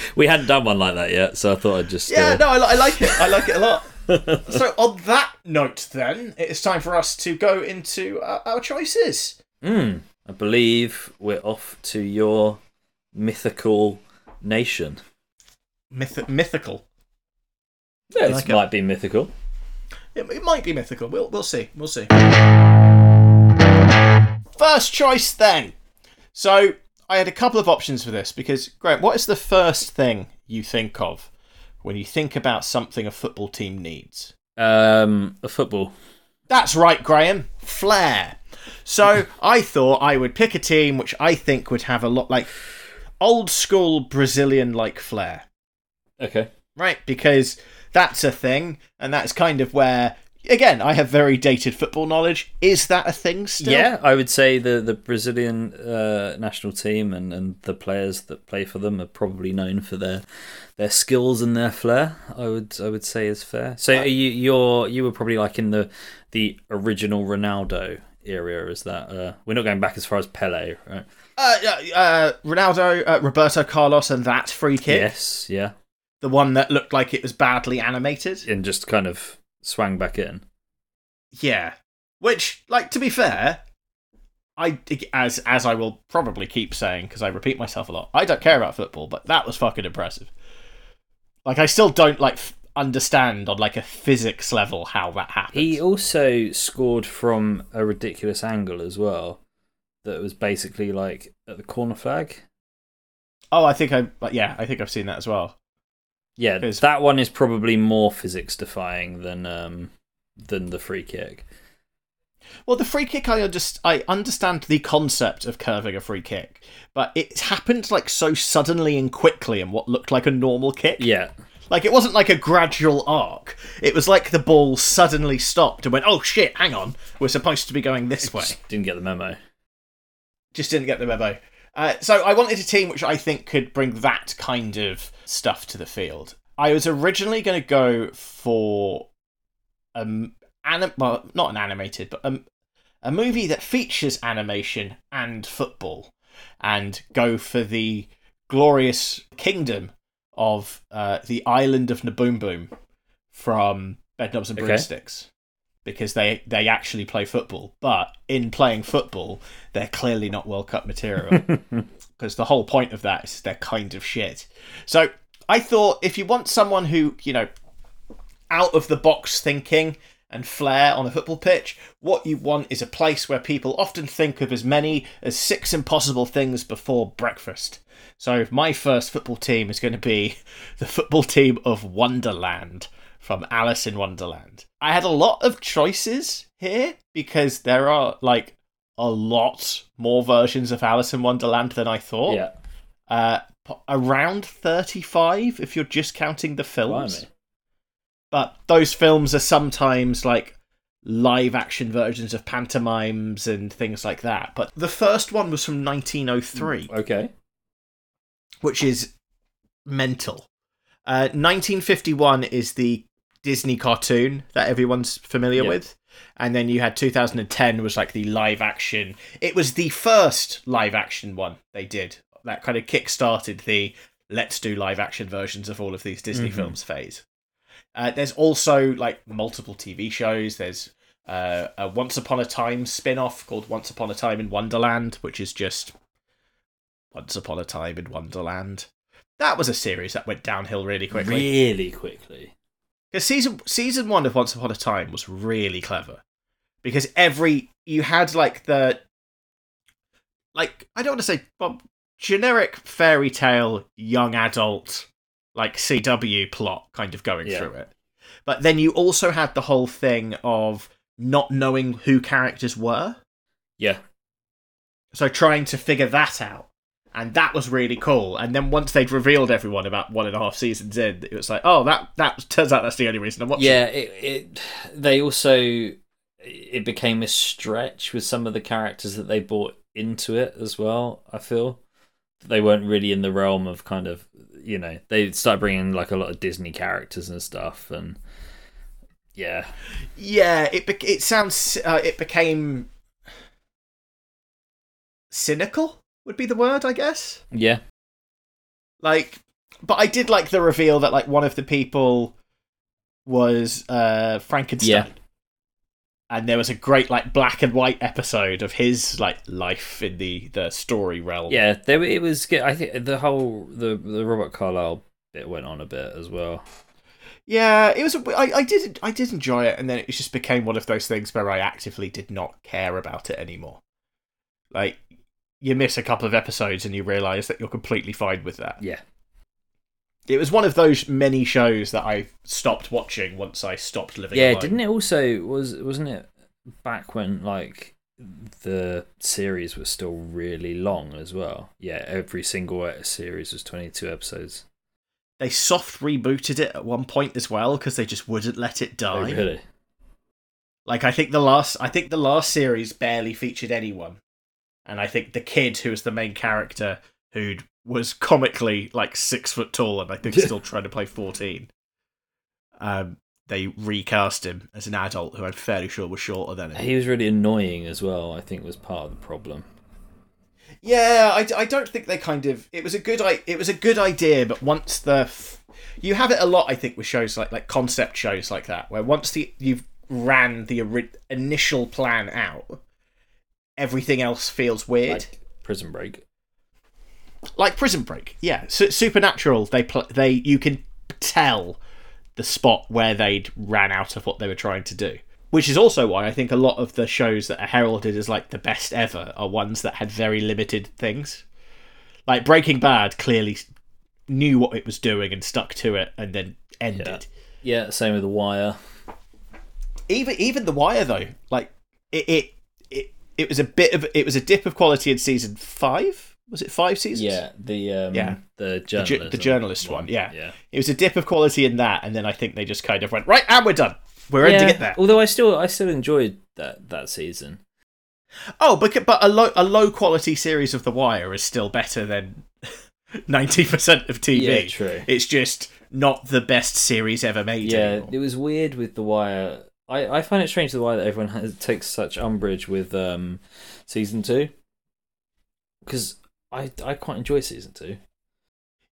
We hadn't done one like that yet, so I thought I'd just. Yeah, uh, no, I, I like it. I like it a lot. so on that note, then it's time for us to go into uh, our choices. Mm, I believe we're off to your mythical nation. Myth- mythical. Yeah, like it it. might be mythical. It, it might be mythical. We'll we'll see. We'll see. First choice then. So I had a couple of options for this because Graham, what is the first thing you think of when you think about something a football team needs? Um, a football. That's right, Graham. Flair. So I thought I would pick a team which I think would have a lot like old school Brazilian like flair. Okay. Right? Because that's a thing, and that's kind of where again, I have very dated football knowledge. Is that a thing still? Yeah, I would say the the Brazilian uh, national team and, and the players that play for them are probably known for their their skills and their flair. I would I would say is fair. So are you you're you were probably like in the the original Ronaldo area. Is that uh, we're not going back as far as Pele, right? Uh, uh, uh, Ronaldo, uh, Roberto Carlos, and that free kick, Yes, yeah, the one that looked like it was badly animated. and just kind of swang back in. Yeah. Which, like, to be fair, I as as I will probably keep saying because I repeat myself a lot. I don't care about football, but that was fucking impressive. Like, I still don't like f- understand on like a physics level how that happened. He also scored from a ridiculous angle as well. That was basically like at the corner flag. oh, I think I yeah, I think I've seen that as well. Yeah, Because- that one is probably more physics defying than um than the free kick. Well, the free kick, I underst- I understand the concept of curving a free kick, but it happened like so suddenly and quickly in what looked like a normal kick. Yeah, Like it wasn't like a gradual arc. It was like the ball suddenly stopped and went, "Oh shit, hang on. We're supposed to be going this way." didn't get the memo. Just didn't get the memo. Uh, so I wanted a team which I think could bring that kind of stuff to the field. I was originally going to go for um anim- well, not an animated, but um, a movie that features animation and football, and go for the glorious kingdom of uh, the island of Naboombu from Bedknobs and. Broomsticks. Because they, they actually play football, but in playing football, they're clearly not World Cup material. Because the whole point of that is they're kind of shit. So I thought if you want someone who, you know, out of the box thinking and flair on a football pitch, what you want is a place where people often think of as many as six impossible things before breakfast. So my first football team is going to be the football team of Wonderland from Alice in Wonderland. I had a lot of choices here because there are like a lot more versions of Alice in Wonderland than I thought. Yeah, Uh, around 35 if you're just counting the films. blimey. But those films are sometimes like live action versions of pantomimes and things like that. But the first one was from 1903, Okay. which is mental. Uh, 1951 is the Disney cartoon that everyone's familiar Yeah. with. And then you had 2010 was like the live action. It was the first live action one they did. That kind of kick started the let's do live action versions of all of these Disney Mhm. films phase. Uh, there's also like multiple TV shows. There's uh, a Once Upon a Time spin off called Once Upon a Time in Wonderland, which is just Once Upon a Time in Wonderland. That was a series that went downhill really quickly. Really quickly. Because season season one of Once Upon a Time was really clever. Because every you had like the like I don't want to say well, generic fairy tale young adult like CW plot kind of going Yeah. through it. But then you also had the whole thing of not knowing who characters were. Yeah. So trying to figure that out. And that was really cool. And then once they'd revealed everyone about one and a half seasons in, it was like, oh, that that turns out that's the only reason I'm watching. Yeah, it, it they also it became a stretch with some of the characters that they brought into it as well. I feel they weren't really in the realm of kind of you know they started bringing like a lot of Disney characters and stuff, and yeah, Yeah, it bec it sounds uh, it became cynical would be the word, I guess. yeah, Like, but I did like the reveal that like one of the people was uh Frankenstein. Yeah. And there was a great like black and white episode of his like life in the the story realm. yeah. There it was. I think the whole the the Robert Carlyle bit went on a bit as well. Yeah, it was. A, I, I did. I did enjoy it, and then it just became one of those things where I actively did not care about it anymore. Like, you miss a couple of episodes, and you realise that you're completely fine with that. Yeah, It was one of those many shows that I stopped watching once I stopped living. yeah. alone. Didn't it also was wasn't it back when like the series was still really long as well? Yeah, every single series was twenty two episodes. They soft rebooted it at one point as well because they just wouldn't let it die. Oh, really? Like I think the last, I think the last series barely featured anyone, and I think the kid who was the main character, who was comically like six foot tall and I think still trying to play fourteen. Um, they recast him as an adult who I'm fairly sure was shorter than him. He was really annoying as well. I think was part of the problem. Yeah, I, I don't think they kind of. It was a good i it was a good idea, but once the f- you have it a lot, I think, with shows like like concept shows like that, where once the you've ran the initial plan out, everything else feels weird. Like Prison Break. Like, Prison Break, yeah. Su- Supernatural, they pl- they you can tell the spot where they'd ran out of what they were trying to do. Which is also why I think a lot of the shows that are heralded as like the best ever are ones that had very limited things. Like Breaking Bad clearly knew what it was doing and stuck to it and then ended. Yeah, same with The Wire. Even even The Wire though, like it it it, it was a bit of it was a dip of quality in season 5. Was it 5 seasons? Yeah, the um, Yeah. the journalist, the journalist one, yeah. yeah. It was a dip of quality in that and then I think they just kind of went, "Right, and we're done. We're ending it there." Although I still I still enjoyed that that season. Oh, but but a low a low quality series of The Wire is still better than ninety percent of TV. Yeah, true. It's just not the best series ever made. Yeah, anymore. it was weird with The Wire. I, I find it strange to The Wire that everyone has, takes such umbrage with um, season two because I I quite enjoy season two.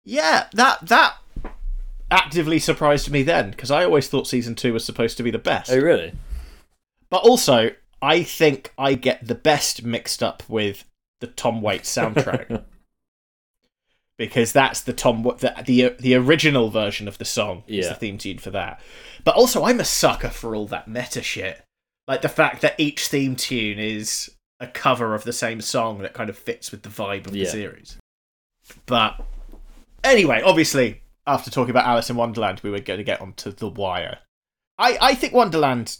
yeah. That that actively surprised me then because I always thought season two was supposed to be the best. Oh really? But also, I think I get the best mixed up with the Tom Waits soundtrack because that's the Tom the the, the original version of the song is the theme tune for that. But also, I'm a sucker for all that meta shit, like the fact that each theme tune is a cover of the same song that kind of fits with the vibe of Yeah. the series. But anyway, obviously, after talking about Alice in Wonderland, we were going to get onto The Wire. I, I think Wonderland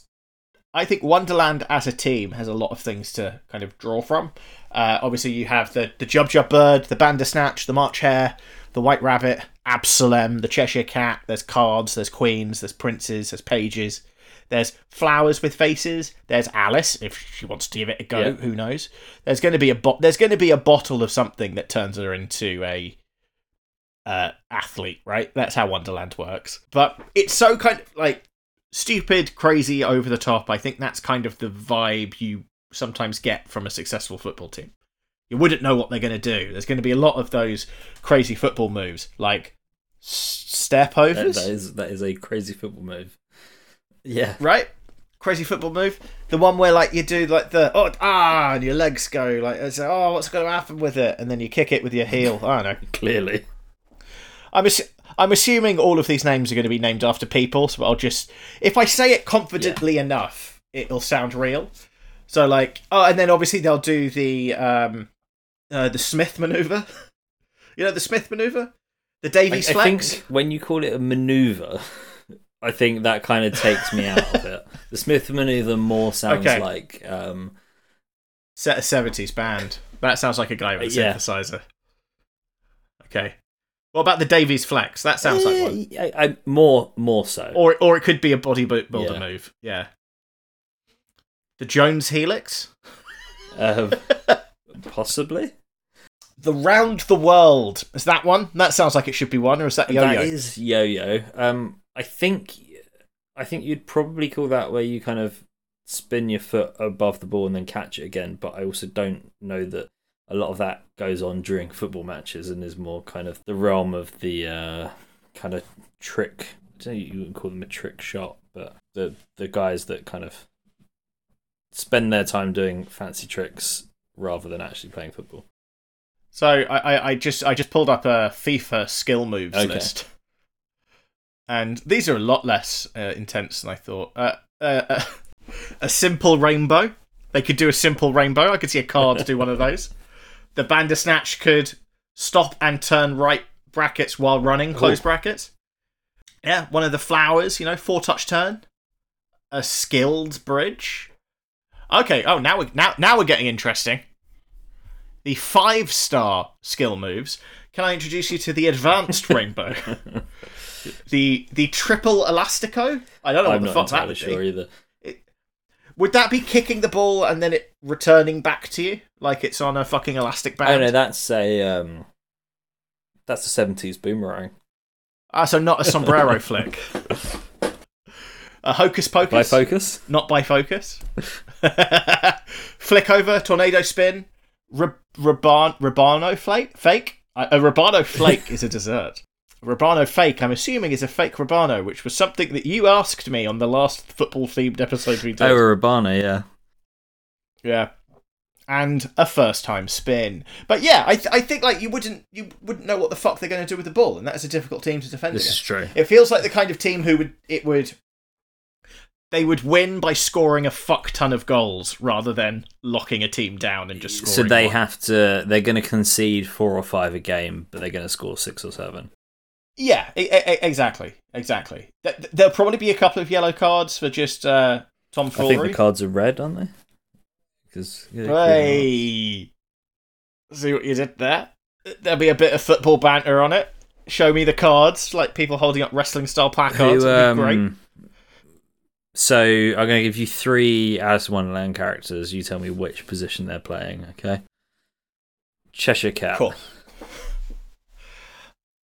I think Wonderland as a team has a lot of things to kind of draw from. Uh, obviously, you have the the Jub Jub Bird, the Bandersnatch, the March Hare, the White Rabbit, Absolem, the Cheshire Cat. There's cards, there's queens, there's princes, there's pages. There's flowers with faces. There's Alice if she wants to give it a go. Yeah. Who knows? There's going to be a bo- there's going to be a bottle of something that turns her into a uh, athlete, right? That's how Wonderland works. But it's so kind of like stupid, crazy, over the top. I think that's kind of the vibe you sometimes get from a successful football team. You wouldn't know what they're going to do. There's going to be a lot of those crazy football moves, like step That, overs, that is that is a crazy football move. Yeah. right? Crazy football move. The one where like you do like the oh ah and your legs go like it's, oh what's going to happen with it, and then you kick it with your heel. I don't know. Clearly. I'm assu- I'm assuming all of these names are going to be named after people, so I'll just if I say it confidently enough, it'll sound real. So like oh, and then obviously they'll do the um uh, the Smith maneuver. you know the Smith maneuver, the I, Davies I flex. think when you call it a maneuver, I think that kind of takes me out of it. The Smith maneuver more sounds Okay. like um, Set a seventies band. That sounds like a guy with a Yeah. synthesizer. Okay. What about the Davies flex? That sounds like one. eh, I, I, more more so. Or or it could be a bodybuilder Yeah. move. Yeah. The Jones Helix? Uh, possibly. The Round the World. Is that one? That sounds like it should be one, or is that yo-yo? That is yo-yo. Um, I think, I think you'd probably call that where you kind of spin your foot above the ball and then catch it again. But I also don't know that a lot of that goes on during football matches and is more kind of the realm of the uh, kind of trick. I don't know you would call them a trick shot, but the the guys that kind of spend their time doing fancy tricks rather than actually playing football. So I, I, I just I just pulled up a FIFA skill moves Okay. list, and these are a lot less uh, intense than I thought. Uh, uh, uh, a simple rainbow. They could do a simple rainbow. I could see a card do one of those. The Bandersnatch could stop and turn right brackets while running, close brackets. Yeah, one of the flowers, you know, four touch turn. A skilled bridge. Okay, oh now we now now we're getting interesting. The five star skill moves. Can I introduce you to the advanced rainbow? the the triple elastico? I don't know I'm what the fuck that entirely sure either. Would that be kicking the ball and then it returning back to you like it's on a fucking elastic band? Oh no, that's a um, that's a seventies boomerang. Ah, so not a sombrero flick. A hocus pocus. By focus. not by focus. Flick over, tornado spin, Ra- Raban- Rabona flake. Fake. A a Rabona flake is a dessert. A Rabona fake, I'm assuming, is a fake Rabona, which was something that you asked me on the last football themed episode we did. Oh, a Rabona, yeah. Yeah. And a first time spin. But yeah, I, th- I think like you wouldn't you wouldn't know what the fuck they're going to do with the ball, and that is a difficult team to defend This against. is true. It feels like the kind of team who would it would they would win by scoring a fuck ton of goals rather than locking a team down and just scoring. So they one. have to. They're going to concede four or five a game, but they're going to score six or seven. Yeah, exactly, exactly. Th- th- There'll probably be a couple of yellow cards for just uh, Tom I think the cards are red, aren't they? Because Hey, see what you did there? There'll be a bit of football banter on it. Show me the cards, like people holding up wrestling style placards. Who, be great. um, so I'm going to give you three as one land characters. You tell me which position they're playing. Okay. Cheshire Cat. Cool.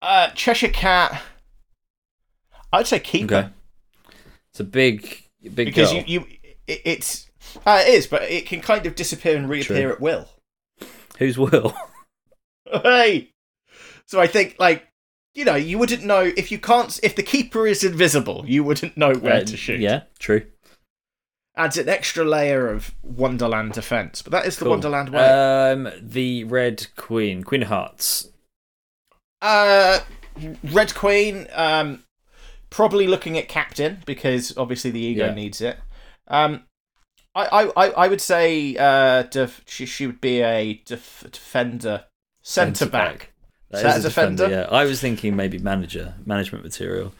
Uh, Cheshire Cat. I'd say keeper Okay. It's a big, big because girl. you, you it, it's uh, it is, but it can kind of disappear and reappear True. at will. Who's Will? hey, so I think like you know you wouldn't know if you can't if the keeper is invisible, you wouldn't know where Uh, to shoot. Yeah, true. adds an extra layer of Wonderland defense, but that is the Wonderland way. Um, the Red Queen, Queen of Hearts. Uh, Red Queen, um, probably looking at captain because obviously the ego Yeah. needs it. Um, I, I, I, I would say uh, def- she, she would be a def- defender, centre back. That Is that is a defender. defender? Yeah, I was thinking maybe manager, management material.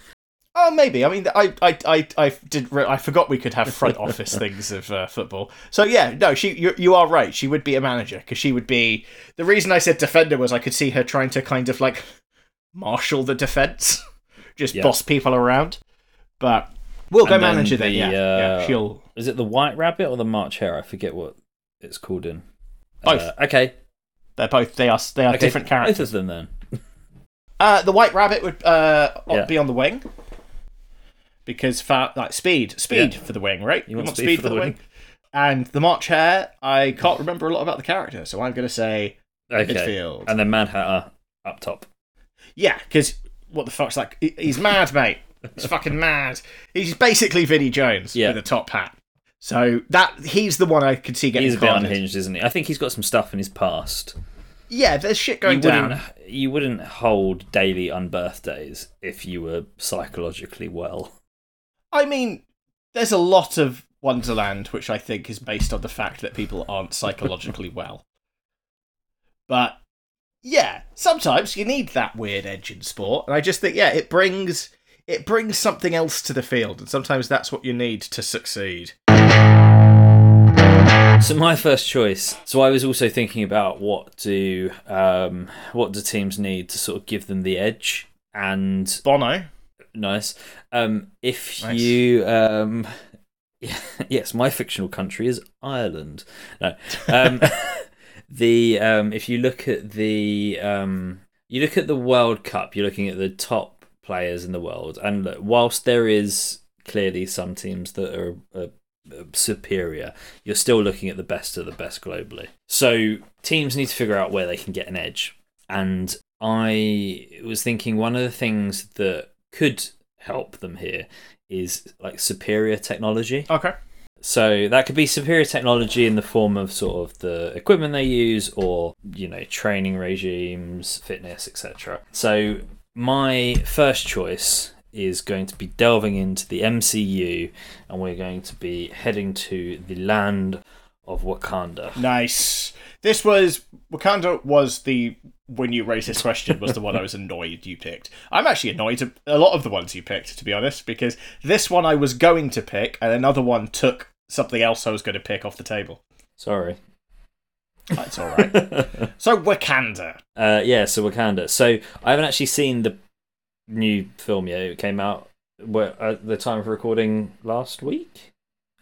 Oh, maybe. I mean, I, I, I, I did. Re- I forgot we could have front office things of uh, football. So yeah, no, she. You, you are right. She would be a manager because she would be. The reason I said defender was I could see her trying to kind of like marshal the defense, just Yeah. boss people around. But we'll go And then manager then. the, Yeah, yeah. uh, She'll Is it the White Rabbit or the March Hare? I forget what it's called in. Both. Uh, okay. They're both. They are. They are okay. different characters. Both of them then. Uh, the white rabbit would uh, Yeah. be on the wing because fa- like speed, speed Yeah. for the wing, right? You want speed for the wing. And the March Hare, I can't remember a lot about the character, so I'm going to say Okay. midfield. And then Mad Hatter up top. yeah, because what the fuck's like? He's mad, mate. He's fucking mad. He's basically Vinnie Jones Yeah. with a top hat. So that he's the one I could see getting He's a bit unhinged, isn't he? I think he's got some stuff in his past. Yeah, there's shit going you down. you wouldn't hold daily unbirthdays if you were psychologically well. I mean, there's a lot of Wonderland which I think is based on the fact that people aren't psychologically well. But yeah, sometimes you need that weird edge in sport, and I just think yeah, it brings it brings something else to the field, and sometimes that's what you need to succeed. So my first choice. So I was also thinking about what do um, what do teams need to sort of give them the edge and Bono, nice. Um, if Nice. you um, yeah, yes, my fictional country is Ireland. No, um, the um, if you look at the um, you look at the World Cup, you're looking at the top players in the world, and look, whilst there is clearly some teams that are, are superior, you're still looking at the best of the best globally. So teams need to figure out where they can get an edge, and I was thinking one of the things that could help them here is like superior technology. Okay. So that could be superior technology in the form of sort of the equipment they use or, you know, training regimes, fitness, etc. So my first choice is going to be delving into the MCU and we're going to be heading to the land of Wakanda. Nice. This was Wakanda was the when you raised this question was the one I was annoyed you picked. I'm actually annoyed at a lot of the ones you picked, to be honest, because this one I was going to pick and another one took something else I was going to pick off the table. Sorry. That's all right. so Wakanda. Uh, yeah, so Wakanda. So I haven't actually seen the new film yet. It came out at the time of recording last week,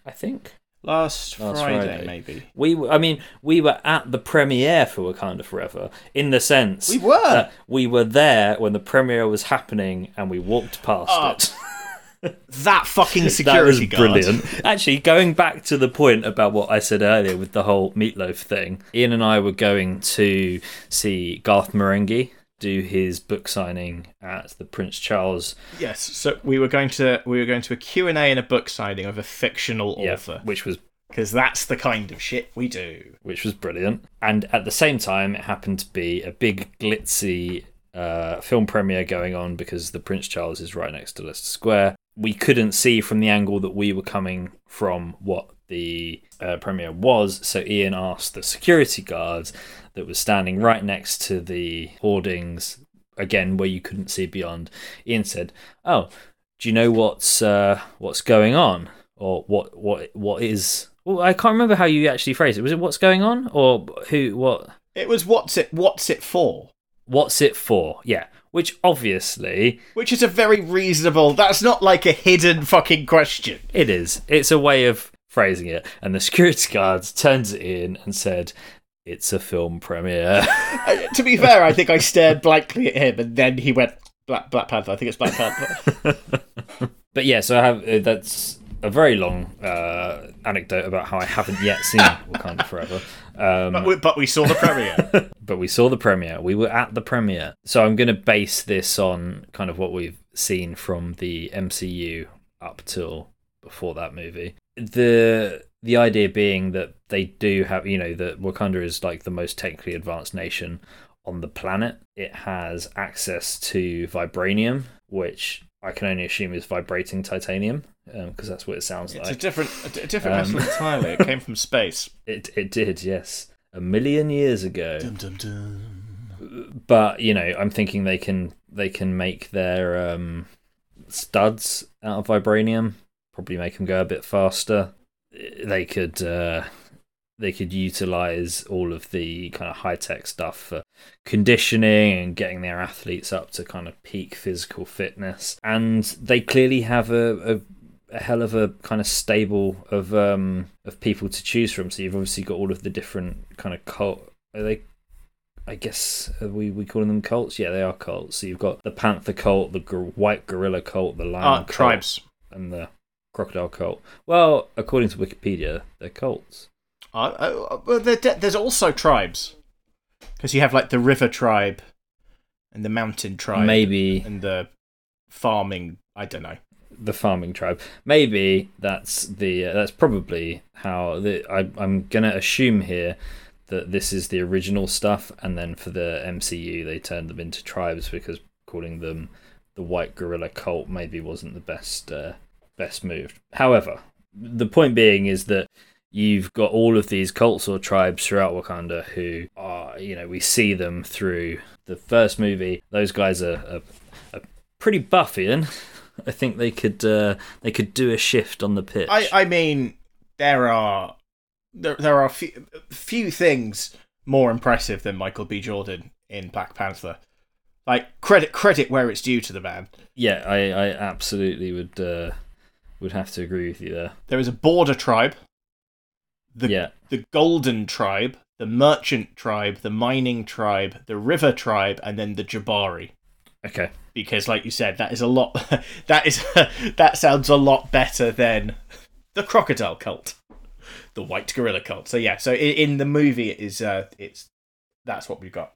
I think. Last, Last Friday, Friday. maybe. We, were- I mean, we were at the premiere for Wakanda Forever in the sense We were. that we were there when the premiere was happening and we walked past Oh, it. That fucking that was security guard. brilliant. Actually, going back to the point about what I said earlier with the whole meatloaf thing, Ian and I were going to see Garth Marenghi do his book signing at the Prince Charles Yes. So we were going to we were going to a Q and A and a book signing of a fictional yeah, author which was because that's the kind of shit we do. which was brilliant. And at the same time, it happened to be a big glitzy uh, film premiere going on because the Prince Charles is right next to Leicester Square. We couldn't see from the angle that we were coming from what the uh, premiere was, so Ian asked the security guards that was standing right next to the hoardings, again where you couldn't see beyond. Ian said, "Oh, do you know what's uh, what's going on, or what what what is?" Well, I can't remember how you actually phrased it. Was it what's going on, or who what? It was what's it what's it for? What's it for? Yeah, which obviously Which is a very reasonable. That's not like a hidden fucking question. it is. It's a way of phrasing it. And the security guards turns it in and said, "It's a film premiere." Uh, to be fair, I think I stared blankly at him, and then he went Black Black Panther. I think it's Black Panther. but yeah, so I have uh, that's a very long uh, anecdote about how I haven't yet seen Wakanda Forever. Um, but, we, but we saw the premiere. but we saw the premiere. We were at the premiere. So I'm going to base this on kind of what we've seen from the MCU up till before that movie. The the idea being that they do have, you know, that Wakanda is like the most technically advanced nation on the planet. It has access to vibranium, which I can only assume is vibrating titanium, because that's what it sounds like. it's a different a different Um, metal entirely. It came from space. It it did, yes, a million years ago. Dum, dum, dum. but you know i'm thinking they can they can make their um studs out of vibranium probably make them go a bit faster they could uh they could utilize all of the kind of high tech stuff for conditioning and getting their athletes up to kind of peak physical fitness and they clearly have a, a a hell of a kind of stable of um of people to choose from so you've obviously got all of the different kind of cult are they I guess are we we calling them cults. Yeah, they are cults. So you've got the panther cult, the gor- white gorilla cult, the lion Ah, cult, tribes. and the crocodile cult. Well, according to Wikipedia, they're cults. Uh, uh, well, there's also tribes because you have like the river tribe and the mountain tribe Maybe and the farming. I don't know. the farming tribe. Maybe that's the uh, that's probably how the I, I'm gonna assume here that this is the original stuff, and then for the MCU they turned them into tribes because calling them the White Gorilla Cult maybe wasn't the best uh, best move. However, the point being is that you've got all of these cults or tribes throughout Wakanda who are you know we see them through the first movie. Those guys are, are, are pretty buff, Ian. I think they could uh, they could do a shift on the pitch. I I mean there are there there are few, few things more impressive than Michael B. Jordan in Black Panther. Like credit credit where it's due to the man. yeah, I, I absolutely would uh, would have to agree with you there. There is a border tribe, the yeah, the golden tribe, the merchant tribe, the mining tribe, the river tribe, and then the Jabari. okay. Because, like you said, that is a lot. that is that sounds a lot better than the crocodile cult, the white gorilla cult. So yeah, so in, in the movie, it is uh, it's that's what we've got.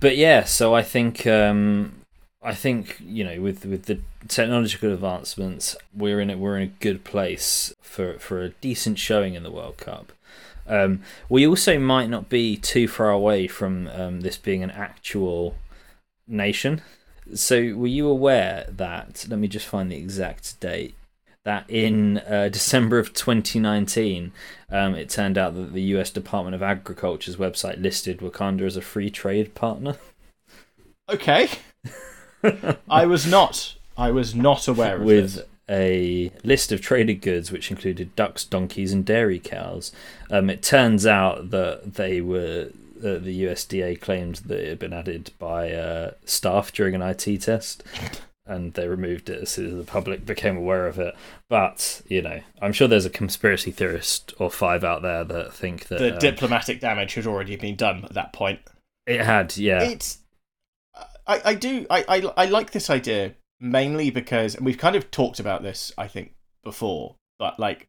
But yeah, so I think um, I think you know with with the technological advancements, we're in a, we're in a good place for for a decent showing in the World Cup. Um, we also might not be too far away from um, this being an actual nation. So, were you aware that? Let me just find the exact date. That in uh, December of 2019, um, it turned out that the U.S. Department of Agriculture's website listed Wakanda as a free trade partner. Okay, I was not. I was not aware of with this. a list of traded goods which included ducks, donkeys, and dairy cows. Um, it turns out that they were uh, the USDA claimed that it had been added by uh, staff during an IT test. And they removed it as soon as the public became aware of it. But you know, I'm sure there's a conspiracy theorist or five out there that think that The um, diplomatic damage had already been done at that point. it had. Yeah, It's. I, I do. I, I, I like this idea mainly because, and we've kind of talked about this, I think, before, but like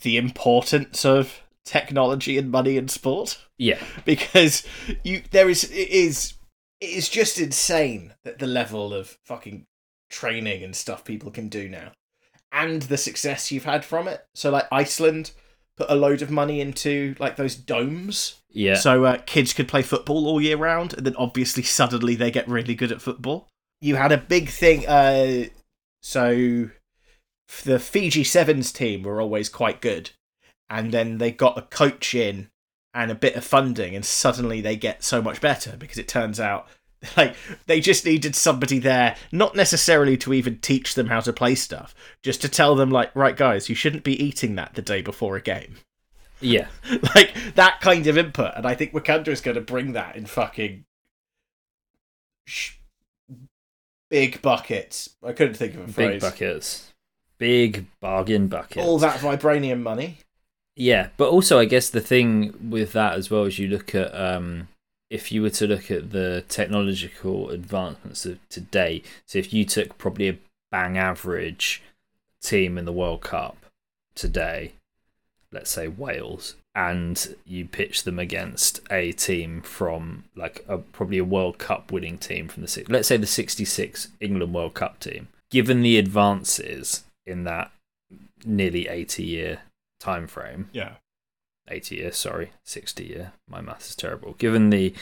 the importance of technology and money in sport. yeah, because you there is it is it is just insane that the level of fucking training and stuff people can do now and the success you've had from it so like iceland put a load of money into like those domes yeah. so uh, kids could play football all year round and then obviously suddenly they get really good at football you had a big thing uh so the fiji sevens team were always quite good and then they got a coach in and a bit of funding and suddenly they get so much better because it turns out like they just needed somebody there not necessarily to even teach them how to play stuff just to tell them like right guys you shouldn't be eating that the day before a game yeah. like that kind of input and i think wakanda is going to bring that in fucking sh- big buckets i couldn't think of a Big phrase Big buckets. Big bargain buckets. all that vibranium money Yeah, but also I guess the thing with that as well is you look at um, if you were to look at the technological advancements of today. So if you took probably a bang average team in the World Cup today, let's say Wales, and you pitch them against a team from like a, probably a World Cup winning team from the let's say the '66 England World Cup team, given the advances in that nearly 80 year time frame yeah 80 year sorry 60 year. My maths is terrible. Given the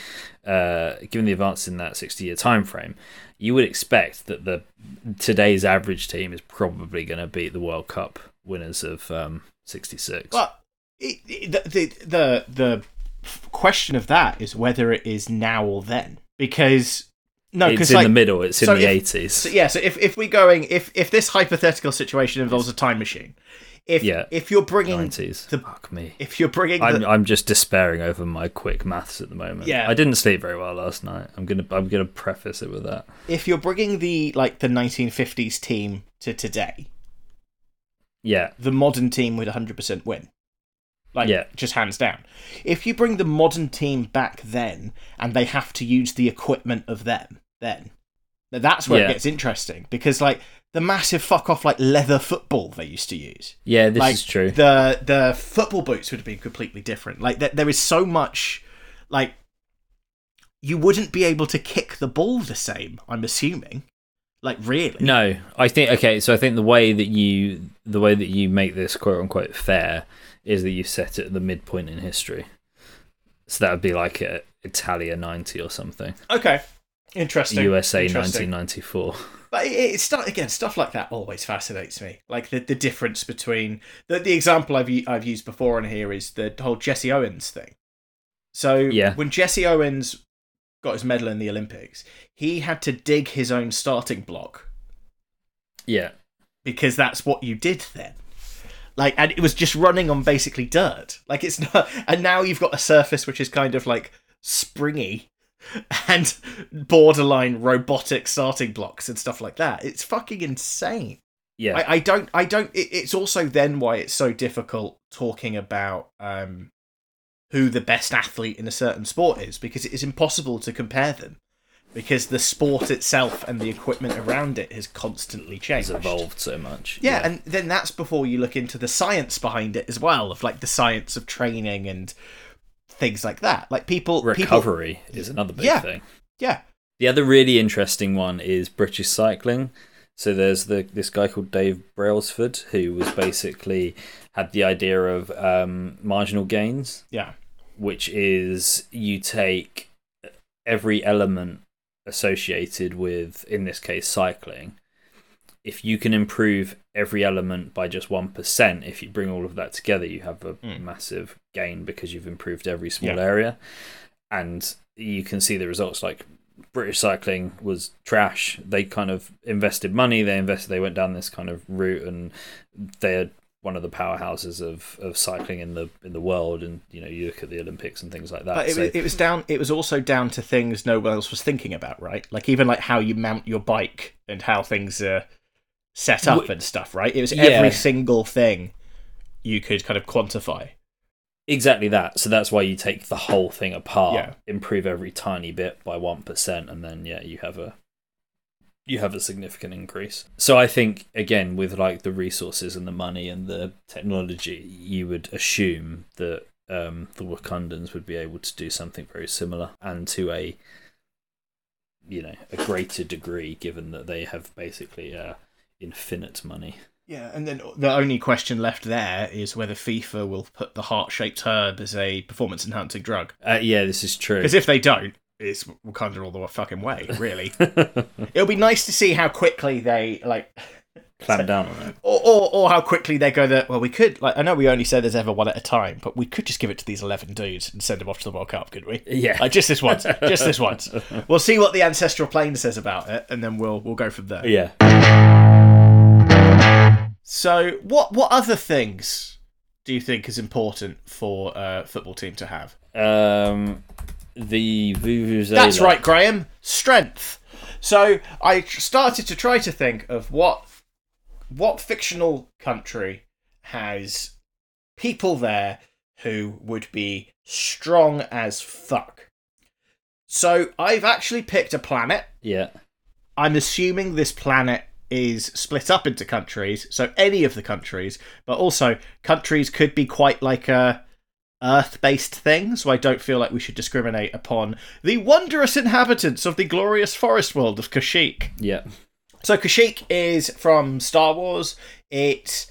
uh given the advance in that 60 year time frame you would expect that the today's average team is probably going to beat the world cup winners of um 66 But it, it, the, the the the question of that is whether it is now or then, because no, it's in like the middle. It's in the 80s so, yeah. So if if we're going if if this hypothetical situation involves a time machine, if Yeah. if you're bringing 90s the- fuck me if you're bringing I'm, the, I'm just despairing over my quick maths at the moment. Yeah. I didn't sleep very well last night. I'm gonna I'm gonna preface it with that. if you're bringing the like the 1950s team to today, Yeah, the modern team would 100% win. Like, Yeah. just hands down. If you bring the modern team back then and they have to use the equipment of them, then that's where Yeah. it gets interesting because, like, the massive fuck off, like, leather football they used to use. yeah, this like, is true. The, the football boots would have been completely different. Like, th- there is so much, like, you wouldn't be able to kick the ball the same, I'm assuming. Like, really? No, I think okay. So I think the way that you the way that you make this quote unquote fair is that you set it at the midpoint in history. So that would be like a Italia ninety or something, Okay. Interesting. USA Interesting. nineteen ninety four. But it, it's stuff again. Stuff like that always fascinates me. Like the, the difference between the the example I've I've used before on here is the whole Jesse Owens thing. So Yeah. when Jesse Owens got his medal in the Olympics, he had to dig his own starting block Yeah, because that's what you did then. Like, and it was just running on basically dirt. Like it's not, and now you've got a surface which is kind of like springy and borderline robotic starting blocks and stuff like that. It's fucking insane. yeah, I, I don't I don't it, it's also then why it's so difficult talking about um who the best athlete in a certain sport is because it is impossible to compare them because the sport itself and the equipment around it has constantly it's changed evolved so much. yeah, and then that's before you look into the science behind it as well of like the science of training and things like that like people people recovery is another big Yeah. thing. yeah The other really interesting one is British cycling. So there's the this guy called Dave Brailsford who was basically had the idea of um, marginal gains, yeah which is you take every element associated with, in this case, cycling. If you can improve every element by just one percent, if you bring all of that together, you have a Mm. massive gain because you've improved every small Yeah. area, and you can see the results. Like British cycling was trash. They kind of invested money. They invested. They went down this kind of route, and they're one of the powerhouses of, of cycling in the in the world. And you know, you look at the Olympics and things like that. But it, so, it was down. It was also down to things no one else was thinking about, right? Like even like how you mount your bike and how things are set up and stuff, right? It was Yeah. every single thing you could kind of quantify. Exactly that. So that's why you take the whole thing apart, Yeah. improve every tiny bit by one percent, and then yeah, you have a you have a significant increase. So I think again with like the resources and the money and the technology, you would assume that um, the Wakandans would be able to do something very similar and to a you know a greater degree, given that they have basically uh, infinite money. Yeah, and then the only question left there is whether FIFA will put the heart-shaped herb as a performance-enhancing drug. Uh, yeah, this is true. Because if they don't, it's Wakanda all the fucking way. Really, it'll be nice to see how quickly they like. Clamp down on it. Or, or, or how quickly they go that well we could like I know we only said there's ever one at a time but we could just give it to these 11 dudes and send them off to the World Cup could we Yeah. like just this once just this once we'll see what the ancestral plane says about it and then we'll we'll go from there Yeah. So what what other things do you think is important for a football team to have Um, the Vuvuzela. That's right, Graham. Strength. So I started to try to think of what what fictional country has people there who would be strong as fuck. So I've actually picked a planet. Yeah. I'm assuming this planet is split up into countries, so any of the countries, but also countries could be quite like a earth-based thing, so I don't feel like we should discriminate upon the wondrous inhabitants of the glorious forest world of Kashyyyk. Yeah. So Kashyyyk is from Star Wars. It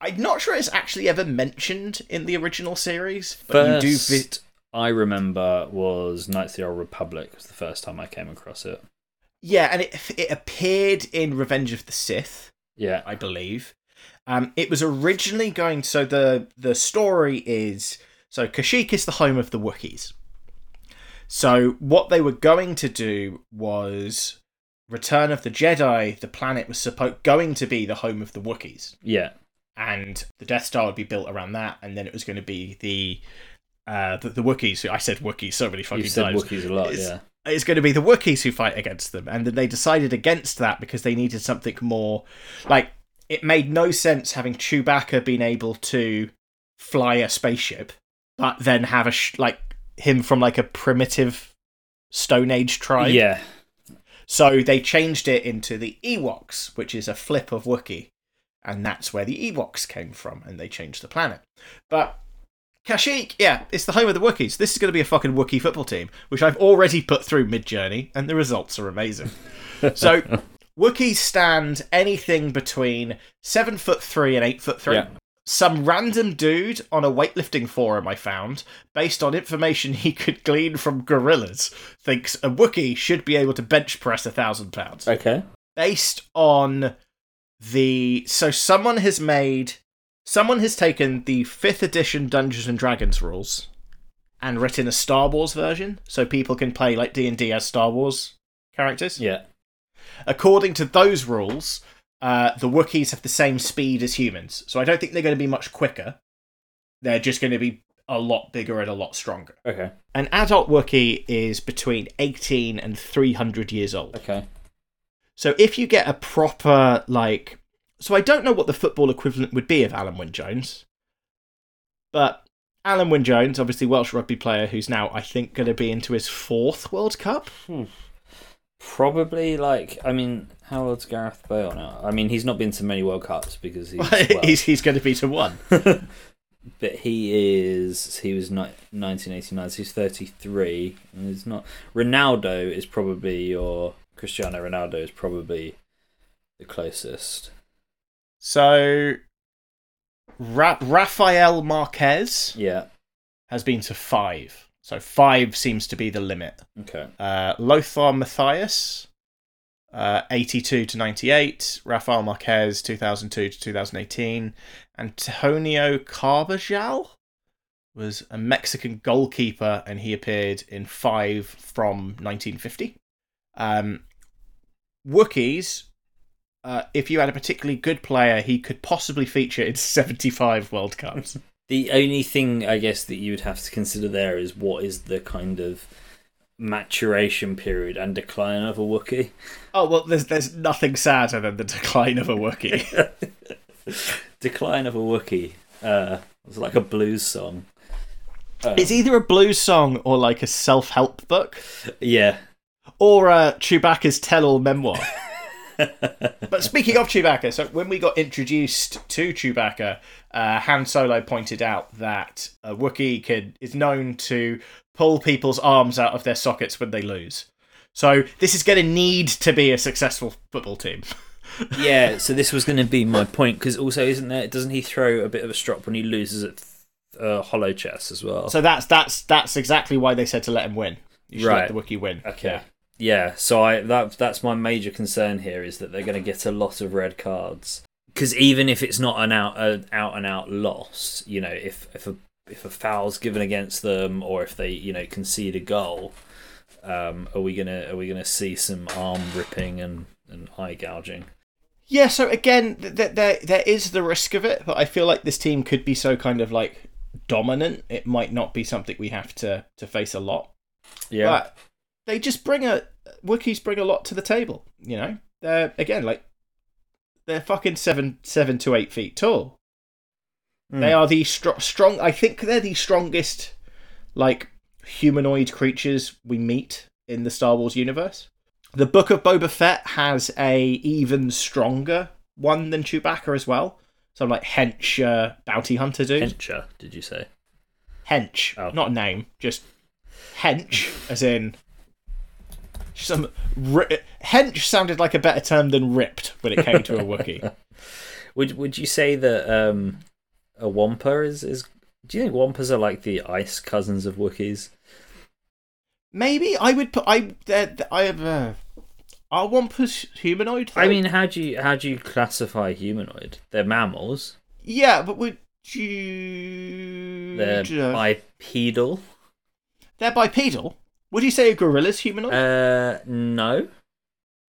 I'm not sure it's actually ever mentioned in the original series, but First, you do vi- I remember was Knights of the Old Republic was the first time I came across it. Yeah, and it it appeared in Revenge of the Sith. Yeah. I believe. Um, it was originally going. So the the story is so Kashyyyk is the home of the Wookiees. So what they were going to do was Return of the Jedi. The planet was supposed going to be the home of the Wookiees, Yeah. and the Death Star would be built around that, and then it was going to be the uh, the, the Wookiees. I said Wookiees so many fucking You said times Wookiees a lot, It's- yeah. It's going to be the Wookiees who fight against them. And then they decided against that because they needed something more. Like, it made no sense having Chewbacca being able to fly a spaceship, but then have a, sh- like, him from, like, a primitive Stone Age tribe. Yeah. So they changed it into the Ewoks, which is a flip of Wookiee. And that's where the Ewoks came from, and they changed the planet. But Kashyyyk, yeah, it's the home of the Wookiees. This is going to be a fucking Wookiee football team, which I've already put through Midjourney, and the results are amazing. so Wookiees stand anything between seven foot three and eight foot three. Yeah. Some random dude on a weightlifting forum I found, based on information he could glean from gorillas, thinks a Wookiee should be able to bench press a thousand pounds. Okay. Based on the so someone has made someone has taken the fifth edition Dungeons and Dragons rules and written a Star Wars version, so people can play like D and D as Star Wars characters. Yeah. According to those rules, uh, the Wookiees have the same speed as humans, so I don't think they're going to be much quicker. They're just going to be a lot bigger and a lot stronger. Okay. An adult Wookiee is between 18 and 300 years old. Okay. So if you get a proper, like, so I don't know what the football equivalent would be of Alun Wyn Jones, but Alun Wyn Jones, obviously Welsh rugby player, who's now I think going to be into his fourth World Cup. Hmm. Probably like I mean, how old's Gareth Bale now? I mean, he's not been to many World Cups because he's well, he's he's going to be to one. but he is he was ni- 1989, so he's 33, and he's not. Ronaldo is probably your Cristiano Ronaldo is probably the closest. So, Ra- Rafael Marquez Yeah. has been to five. So five seems to be the limit. Okay. Uh, Lothar Matthäus, uh, 82 to 98. Rafael Marquez, 2002 to 2018. Antonio Carbajal was a Mexican goalkeeper and he appeared in five from 1950. Um, Wookiees, uh, if you had a particularly good player, he could possibly feature in 75 World Cups. The only thing I guess that you would have to consider there is what is the kind of maturation period and decline of a Wookiee. oh, well, there's, there's nothing sadder than the decline of a Wookiee. decline of a Wookiee. Uh, it's like a blues song. Uh, It's either a blues song or like a self help book yeah. or uh, Chewbacca's tell all memoir. but speaking of Chewbacca, so when we got introduced to Chewbacca, uh, Han Solo pointed out that a Wookiee can, is known to pull people's arms out of their sockets when they lose. So this is going to need to be a successful football team. yeah, so this was going to be my point because also isn't there? Doesn't he throw a bit of a strop when he loses at uh, holochess as well? So that's that's that's exactly why they said to let him win. You should Right. let the Wookiee win. okay, yeah. Yeah, so I that that's my major concern here is that they're going to get a lot of red cards because even if it's not an out an out and out loss, you know, if if a if a foul's given against them or if they you know concede a goal, um, are we gonna are we gonna see some arm ripping and and eye gouging? Yeah, so again, th- th- there there is the risk of it, but I feel like this team could be so kind of like dominant. It might not be something we have to to face a lot. Yeah, But they just bring a Wookiees bring a lot to the table. You know, they're again like they're fucking seven seven to eight feet tall. Hmm. They are the str- strong. I think they're the strongest like humanoid creatures we meet in the Star Wars universe. The Book of Boba Fett has a even stronger one than Chewbacca as well. Some like hench uh, bounty hunter dude. Hencher, did you say? hench, Oh. not a name, just hench, as in some ri- hench sounded like a better term than ripped when it came to a Wookiee. Would Would you say that um, a Wampa is is? Do you think Wampas are like the ice cousins of Wookiees? Maybe I would put I they're- I have uh, are Wampas humanoid? I mean, how do you how do you classify humanoid? They're mammals. yeah, but would you? They're uh, bipedal. they're bipedal. Would you say a gorilla's humanoid? Uh, no.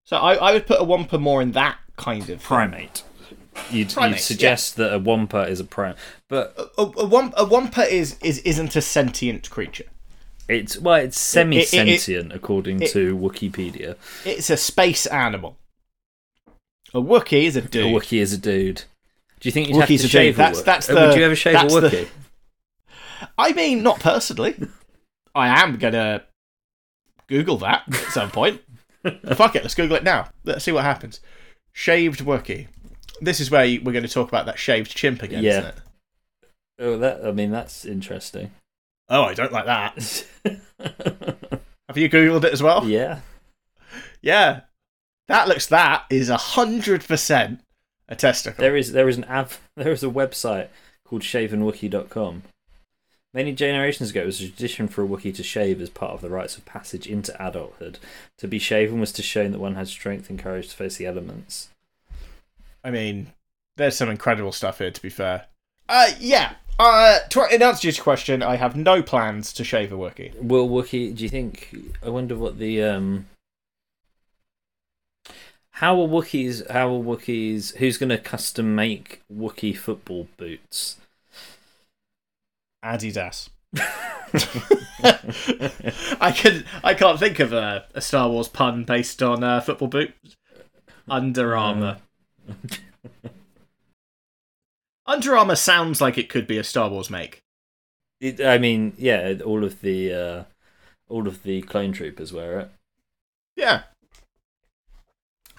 so I, I would put a Wampa more in that kind of Primate. You'd, Primate, you'd suggest that a Wampa is a primate, but A, a, Wam- a Wampa is, is isn't a sentient creature. it's well, it's semi-sentient according it- to Wikipedia. It's a space animal. A Wookiee is a dude. A Wookiee is a dude. Do you think you'd have to a shave dude. a That's- Wook- that's uh, the- Would you ever shave a that's the- I mean, not personally. I am gonna Google that at some point. Fuck it, let's Google it now. Let's see what happens. Shaved Wookie. This is where we're going to talk about that shaved chimp again, Yeah. isn't it? Oh, that I mean, that's interesting. Oh, I don't like that. Have you Googled it as well? yeah. Yeah. That looks. That is a hundred percent a testicle. There is there is an app there is a website called shavenwookie.com. Many generations ago, it was a tradition for a Wookiee to shave as part of the rites of passage into adulthood. To be shaven was to show that one had strength and courage to face the elements. I mean, there's some incredible stuff here. To be fair. Uh, yeah. Uh, to in answer to your question, I have no plans to shave a Wookiee. Will Wookiee? Do you think? I wonder what the um. How are Wookiees? How are Wookiees? Who's going to custom make Wookiee football boots? Adidas. I can I can't think of a, a Star Wars pun based on uh, football boots. Under Armour. Under Armour sounds like it could be a Star Wars make. It, I mean, yeah, all of the uh, all of the clone troopers wear it. Yeah.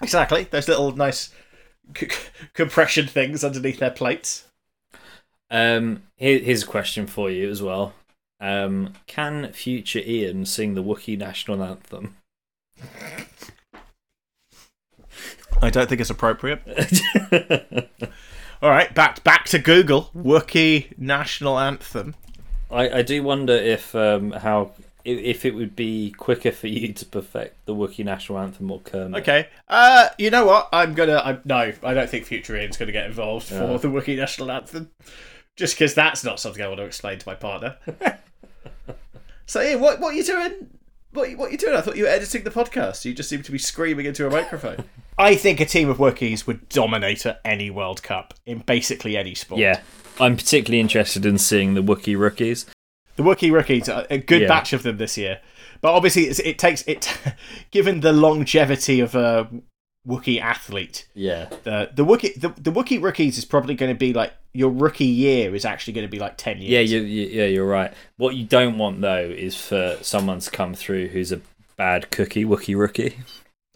Exactly. Those little nice c- c- compression things underneath their plates. Um, here, here's a question for you as well. Um, can future Ian sing the Wookiee national anthem? I don't think it's appropriate. All right, back back to Google. Wookiee national anthem. I, I do wonder if um how if, it would be quicker for you to perfect the Wookiee national anthem or Kermit. Okay. Uh, you know what? I'm gonna. I'm, no, I don't think Future Ian's gonna get involved for Yeah. the Wookiee national anthem, just because that's not something I want to explain to my partner. so, Ian, what what are you doing? What what are you doing? I thought you were editing the podcast. You just seem to be screaming into a microphone. I think a team of Wookiees would dominate at any World Cup in basically any sport. Yeah, I'm particularly interested in seeing the Wookiee rookies. The Wookiee rookies, a a good Yeah. batch of them this year. But obviously, it's, it takes it. given the longevity of a Wookiee athlete, Yeah, the the Wookiee the, the Wookiee rookies is probably going to be like your rookie year is actually going to be like ten years. yeah, you, you, yeah, you're right. What you don't want though is for someone to come through who's a bad cookie Wookiee rookie.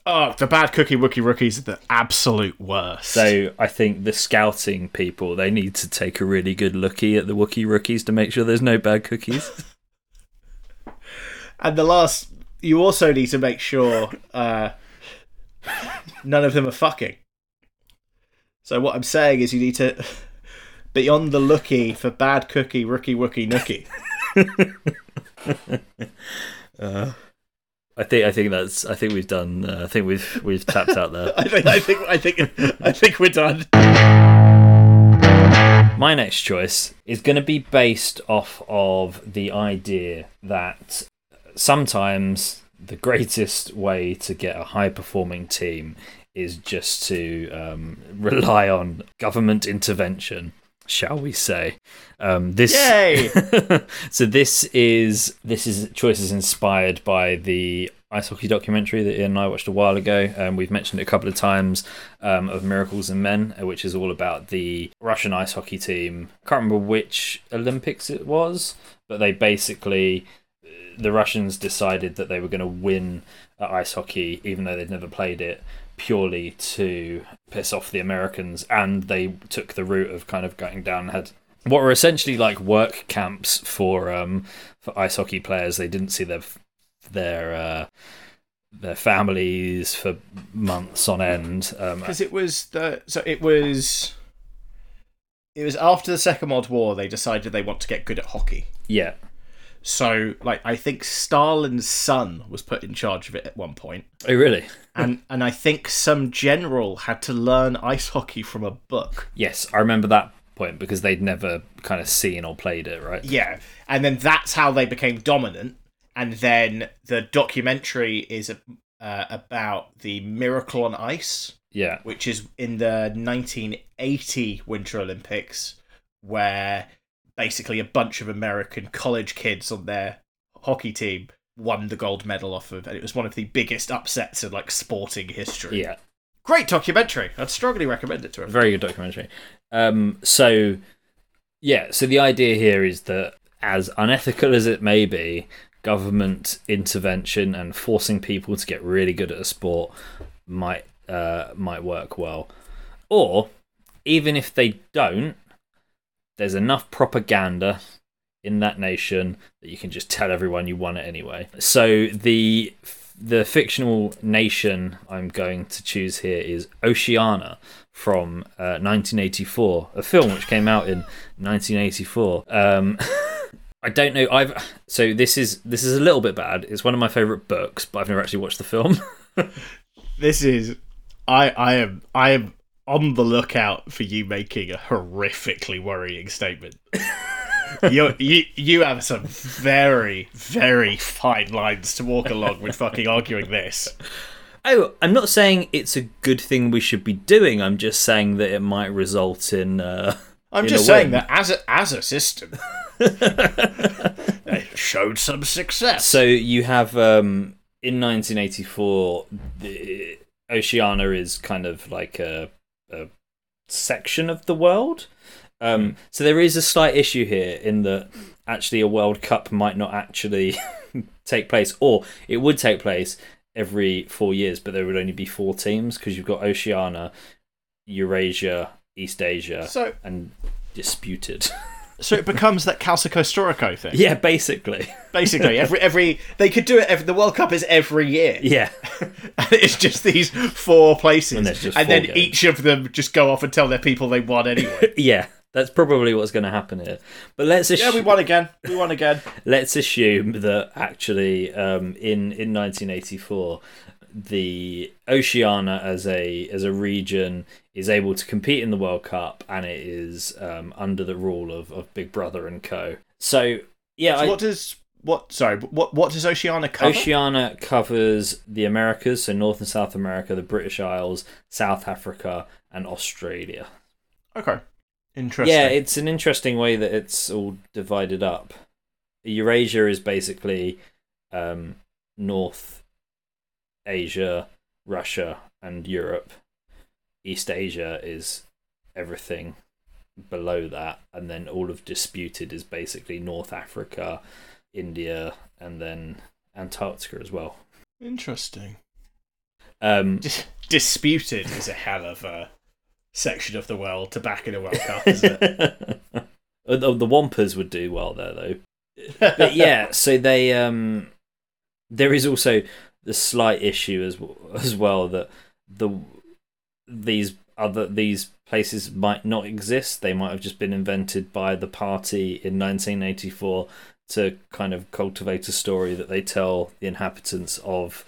Oh, the bad cookie Wookiee rookies are the absolute worst. So I think the scouting people they need to take a really good looky at the Wookiee rookies to make sure there's no bad cookies. and the last, you also need to make sure uh, none of them are fucking. So what I'm saying is, you need to be on the looky for bad cookie rookie Wookiee nookie. I think I think that's I think we've done. Uh, I think we've we've tapped out there. I think I think I think I think we're done. My next choice is going to be based off of the idea that sometimes the greatest way to get a high performing team is just to um, rely on government intervention, shall we say? Um, this Yay! so this is this is choice is inspired by the ice hockey documentary that Ian and I watched a while ago. Um, we've mentioned it a couple of times um, of Miracles and Men, uh, which is all about the Russian ice hockey team. I can't remember which Olympics it was, but they basically the Russians decided that they were going to win at ice hockey, even though they'd never played it, purely to piss off the Americans. And they took the route of kind of going down and had what were essentially like work camps for um for ice hockey players. They didn't see their their uh, their families for months on end. Um, because it was the so it was it was after the Second World War they decided they want to get good at hockey. yeah, So like I think Stalin's son was put in charge of it at one point, oh really? and and I think some general had to learn ice hockey from a book. Yes, I remember that point because they'd never kind of seen or played it, right? Yeah, and then that's how they became dominant. And then the documentary is uh, about the Miracle on Ice, Yeah, which is in the 1980 Winter Olympics, where basically a bunch of American college kids on their hockey team won the gold medal off of, and it was one of the biggest upsets in like sporting history. yeah. Great documentary. I'd strongly recommend it to everyone. very good documentary. Um, so yeah, so the idea here is that as unethical as it may be, government intervention and forcing people to get really good at a sport might uh, might work well. Or even if they don't, there's enough propaganda in that nation that you can just tell everyone you won it anyway. So the the fictional nation I'm going to choose here is Oceania from uh, 1984, a film which came out in 1984. Um, I don't know. I've so this is this is a little bit bad. It's one of my favorite books, but I've never actually watched the film. This is I I am I am on the lookout for you making a horrifically worrying statement. you you you have some very very fine lines to walk along with fucking arguing this. oh, I'm not saying it's a good thing we should be doing. I'm just saying that it might result in. Uh, I'm in just saying that as a as a system, they showed some success. So you have um, in 1984, the, Oceania is kind of like a, a section of the world, Um, so there is a slight issue here in that actually a World Cup might not actually take place, or it would take place every four years, but there would only be four teams because you've got Oceania, Eurasia, East Asia, So and disputed. so it becomes that Calcio Storico thing. yeah, basically. Basically, every every they could do it. Every, the World Cup is every year. Yeah. And it's just these four places, And and four then games. each of them just go off and tell their people they won anyway. Yeah. That's probably what's going to happen here. But let's yeah, assume, we won again. We won again. let's assume that actually um, in in 1984 the Oceania as a as a region is able to compete in the World Cup and it is um, under the rule of, of Big Brother and Co. So yeah, So I, what does what? Sorry, what what does Oceania cover? Oceania covers the Americas, so North and South America, the British Isles, South Africa, and Australia. Okay, interesting. Yeah, it's an interesting way that it's all divided up. Eurasia is basically um, North Asia, Russia, and Europe. East Asia is everything below that, and then all of disputed is basically North Africa, India, and then Antarctica as well. interesting. Um, Dis- disputed is a hell of a section of the world to back in a World Cup, isn't it? the, the Wampas would do well there, though. but yeah, so they um, there is also the slight issue as as well that the these other these places might not exist. They might have just been invented by the party in 1984 to kind of cultivate a story that they tell the inhabitants of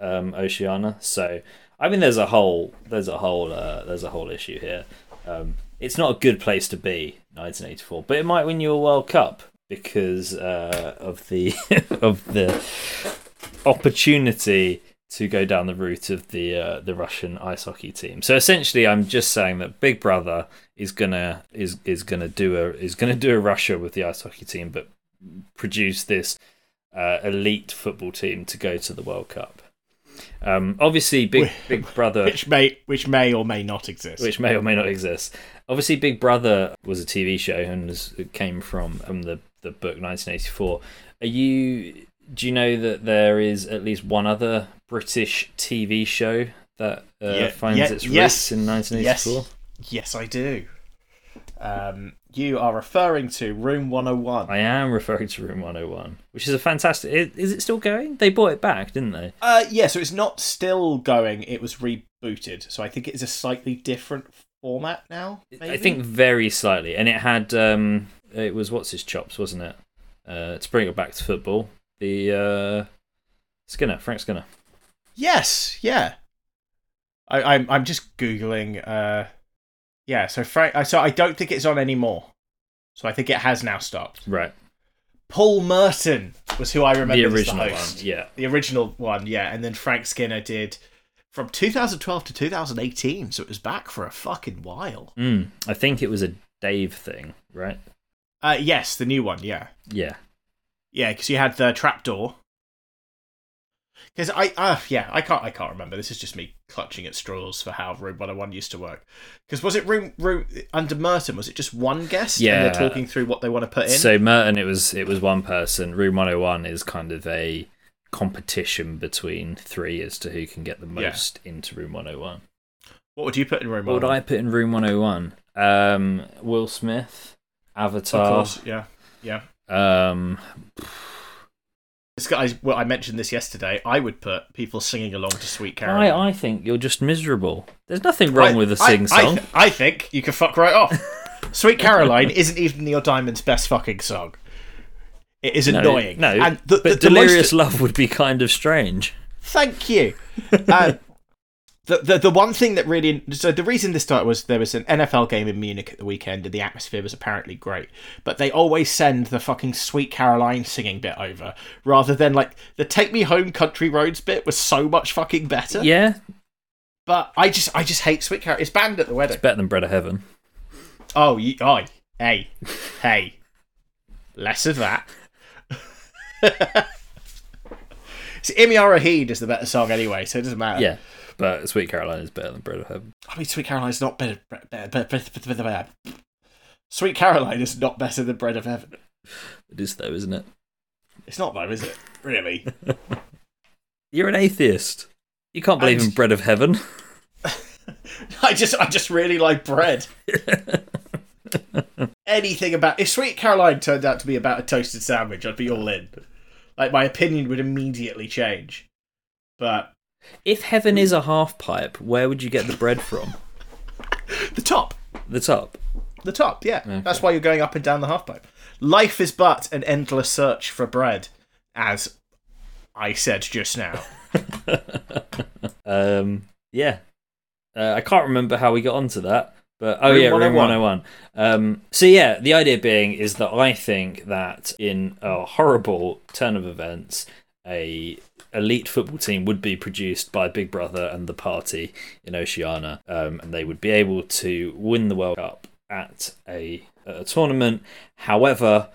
um, Oceania. So I mean, there's a whole there's a whole uh, there's a whole issue here. Um, it's not a good place to be, 1984, but it might win you a World Cup because uh, of the of the opportunity to go down the route of the uh, the Russian ice hockey team. So essentially, I'm just saying that Big Brother is gonna is is gonna do a is gonna do a Russia with the ice hockey team, but produce this uh, elite football team to go to the World Cup. Um, obviously, Big Big Brother which may which may or may not exist. which may or may not exist. Obviously, Big Brother was a TV show and was, it came from from the the book 1984. Are you? Do you know that there is at least one other British TV show that uh, Yeah, finds yeah, its roots yes, in 1984? yes, I do. Um, you are referring to Room 101. I am referring to Room 101, which is a fantastic. Is it still going? They bought it back, didn't they? Uh, yeah, so it's not still going. It was rebooted, so I think it is a slightly different format now. I think very slightly, and it had um, it was what's his chops, wasn't it? Uh, to bring it back to football, the uh, Skinner, Frank Skinner. Yes, yeah. I, I'm I'm just googling. Uh, yeah. So Frank. uh, So I don't think it's on anymore. So I think it has now stopped. Right, Paul Merton was who I remember the original the one. Yeah, The original one, yeah, and then Frank Skinner did from 2012 to 2018, so it was back for a fucking while. mm, I think it was a Dave thing, right? Uh, yes, the new one, yeah, Yeah, yeah, because you had the trapdoor. Because I, uh, yeah, I can't, I can't remember. This is just me clutching at straws for how Room 101 used to work. Because was it room, room under Merton? Was it just one guest? and Yeah. they're talking through what they want to put in. So Merton, it was it was one person. Room 101 is kind of a competition between three as to who can get the Yeah. most into Room 101. what would you put in Room What would I put in Room 101? Um, Will Smith, Of Avatar. course, yeah, yeah. Um, Guy, well, I mentioned this yesterday. I would put people singing along to Sweet Caroline. I, I think you're just miserable. There's nothing wrong with a sing I, song. th- I think you can fuck right off. Sweet Caroline isn't even Neil Diamond's best fucking song. It is No, annoying. No, and the, the, but the Delirious most, Love would be kind of strange. Thank you. Uh, the, the the one thing that really so the reason this started was there was an NFL game in Munich at the weekend and the atmosphere was apparently great, but they always send the fucking Sweet Caroline singing bit over rather than like the Take Me Home Country Roads bit was so much fucking better. Yeah, But I just I just hate Sweet Caroline. It's banned at the wedding. it's better than Bread of Heaven. Oh, you, oh, hey, hey, less of that. See, Yma o Hyd is the better song anyway, so it doesn't matter. Yeah, but Sweet Caroline is better than Bread of Heaven. I mean, Sweet Caroline is not better. better, better, better, better. Sweet Caroline is not better than Bread of Heaven. It is though, isn't it? It's not though, is it? Really? You're an atheist. You can't believe And- in bread of heaven. I just I just really like bread. Anything about if Sweet Caroline turned out to be about a toasted sandwich, I'd be all in. Like my opinion would immediately change. But If heaven is a half pipe, where would you get the bread from? the top. The top. The top, yeah. That's why you're going up and down the half pipe. Life is but an endless search for bread, as I said just now. Um, yeah. Uh, I can't remember how we got onto that, but oh Room yeah, Room 101. 101. Um, so yeah, the idea being is that I think that in a horrible turn of events, a elite football team would be produced by Big Brother and the party in Oceania, um, and they would be able to win the World Cup at a, a tournament. However,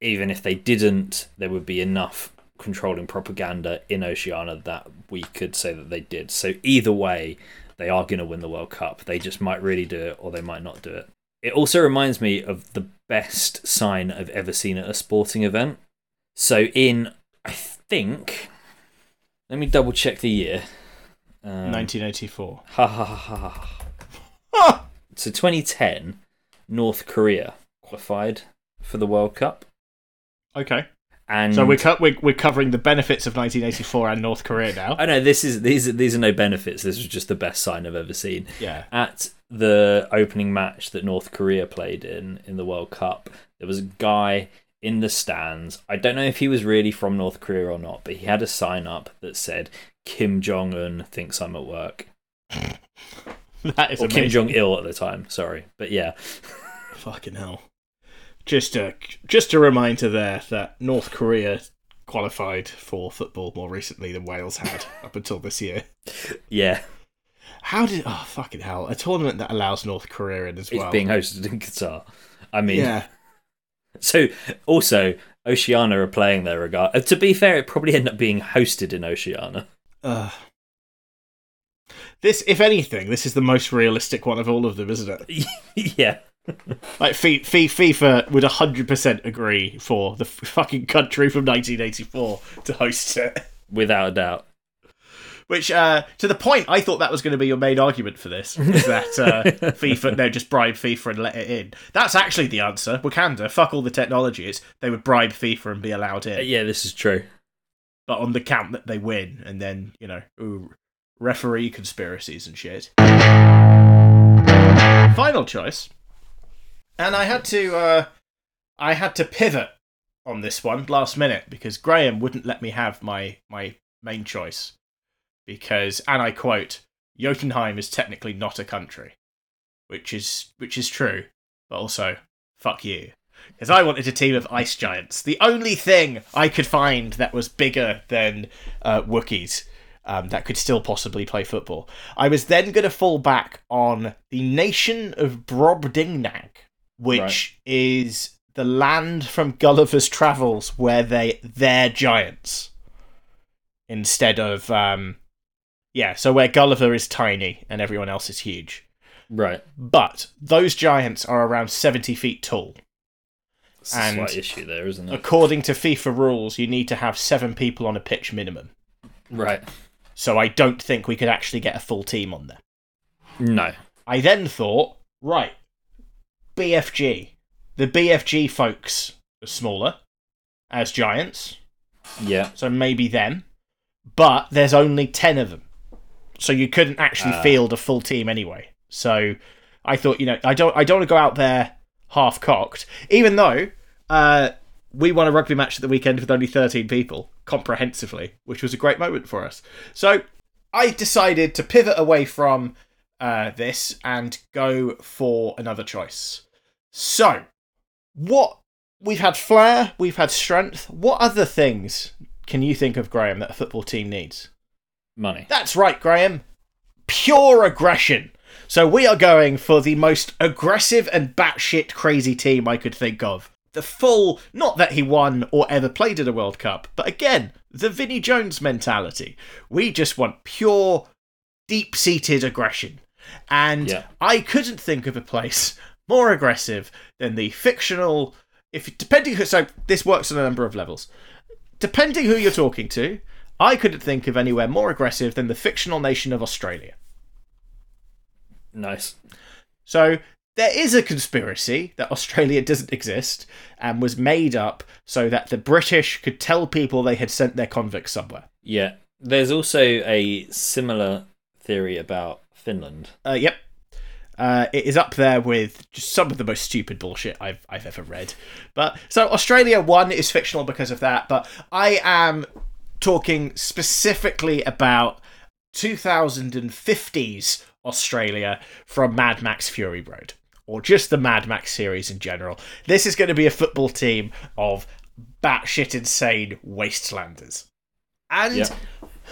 even if they didn't, there would be enough controlling propaganda in Oceania that we could say that they did. So either way, they are going to win the World Cup. They just might really do it or they might not do it. It also reminds me of the best sign I've ever seen at a sporting event. So in, I think, let me double check the year. Um, 1984. Ha ha ha ha ha. So 2010, North Korea qualified for the World Cup. Okay. And So we're, co- we're we're covering the benefits of 1984 and North Korea now. I know this is these are these are no benefits. This was just the best sign I've ever seen. Yeah. At the opening match that North Korea played in in the World Cup, there was a guy in the stands. I don't know if he was really from North Korea or not, but he had a sign up that said Kim Jong Un thinks I'm at work. That is Or Kim. Jong Il at the time, sorry. But yeah. Fucking hell. Just a just a reminder there that North Korea qualified for football more recently than Wales had up until this year. Yeah. How did oh fucking hell a tournament that allows North Korea in as well? It's being hosted in Qatar. I mean yeah, So also Oceania are playing their regard. Uh, to be fair, it probably ended up being hosted in Oceania. uh, this if anything, this is the most realistic one of all of them, isn't it? yeah. Like Fi- FIFA would hundred percent agree for the f- fucking country from 1984 to host it. Without a doubt. Which, uh, to the point, I thought that was going to be your main argument for this. Is that uh, FIFA, no, just bribe FIFA and let it in. That's actually the answer. Wakanda, fuck all the technologies. They would bribe FIFA and be allowed Uh, in. Yeah, this is true. But on the count that they win, and then, you know, ooh, referee conspiracies and shit. Final choice. And I had to, uh, I had to pivot on this one last minute because Graham wouldn't let me have my, my main choice. Because, and I quote, Jotunheim is technically not a country. Which is, which is true. But also, fuck you. Because I wanted a team of ice giants. The only thing I could find that was bigger than uh, Wookiees um, that could still possibly play football. I was then going to fall back on the nation of Brobdingnag, which Right. is the land from Gulliver's Travels where they they're giants instead of um, yeah. So where Gulliver is tiny and everyone else is huge, Right. but those giants are around seventy feet tall. A And- slight issue there, isn't it? According to FIFA rules, you need to have seven people on a pitch minimum. Right. So I don't think we could actually get a full team on there. No. I then thought, right, BFG. The BFG folks are smaller as giants, Yeah. so maybe them. But there's only 10 of them. So you couldn't actually Ah. field a full team anyway. So I thought, you know, I don't I don't want to go out there half cocked, even though uh, we won a rugby match at the weekend with only 13 people comprehensively, which was a great moment for us. So I decided to pivot away from uh, this and go for another choice. So, what we've had flair, we've had strength. What other things can you think of, Graham, that a football team needs? Money. That's right, Graham. Pure aggression. So we are going for the most aggressive and batshit crazy team I could think of. The full, not that he won or ever played in a World Cup, but again, the Vinnie Jones mentality. We just want pure, deep seated aggression. And Yeah. I couldn't think of a place more aggressive than the fictional. If depending, who- so this works on a number of levels. Depending who you're talking to, I couldn't think of anywhere more aggressive than the fictional nation of Australia. Nice. So there is a conspiracy that Australia doesn't exist and was made up so that the British could tell people they had sent their convicts somewhere. Yeah. There's also a similar theory about Finland. Uh, yep. Uh, it is up there with just some of the most stupid bullshit I've I've ever read. But so Australia one is fictional because of that, but I am talking specifically about 2050s Australia from Mad Max Fury Road or just the Mad Max series in general. This is going to be a football team of batshit insane wastelanders. And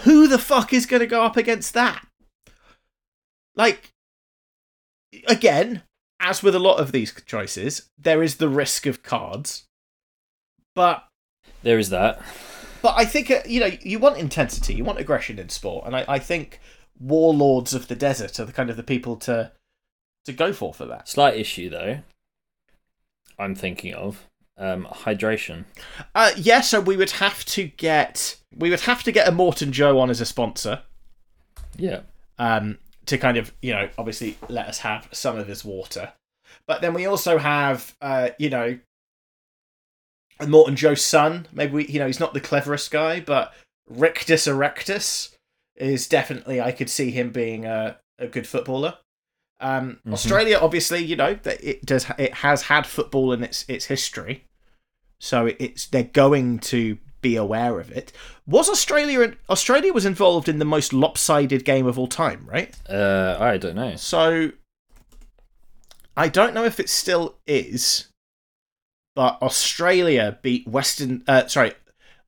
who the fuck is going to go up against that? Like, again, as with a lot of these choices, there is the risk of cards. But There is that. But I think uh, you know you want intensity, you want aggression in sport, and I, I think warlords of the desert are the kind of the people to to go for for that. Slight issue though. I'm thinking of um, hydration. Uh, yeah, so we would have to get we would have to get Immortan Joe on as a sponsor. Yeah. um, to kind of you know obviously let us have some of his water. But then we also have uh, you know Immortan Joe's son. Maybe we you know he's not the cleverest guy, but Rictus Erectus is definitely I could see him being a, a good footballer. Um, Mhm. Australia, obviously, you know that it does it has had football in its its history, so it's they're going to be aware of it. Was Australia Australia was involved in the most lopsided game of all time, right? Uh, I don't know. So I don't know if it still is, but Australia beat Western. Uh, sorry,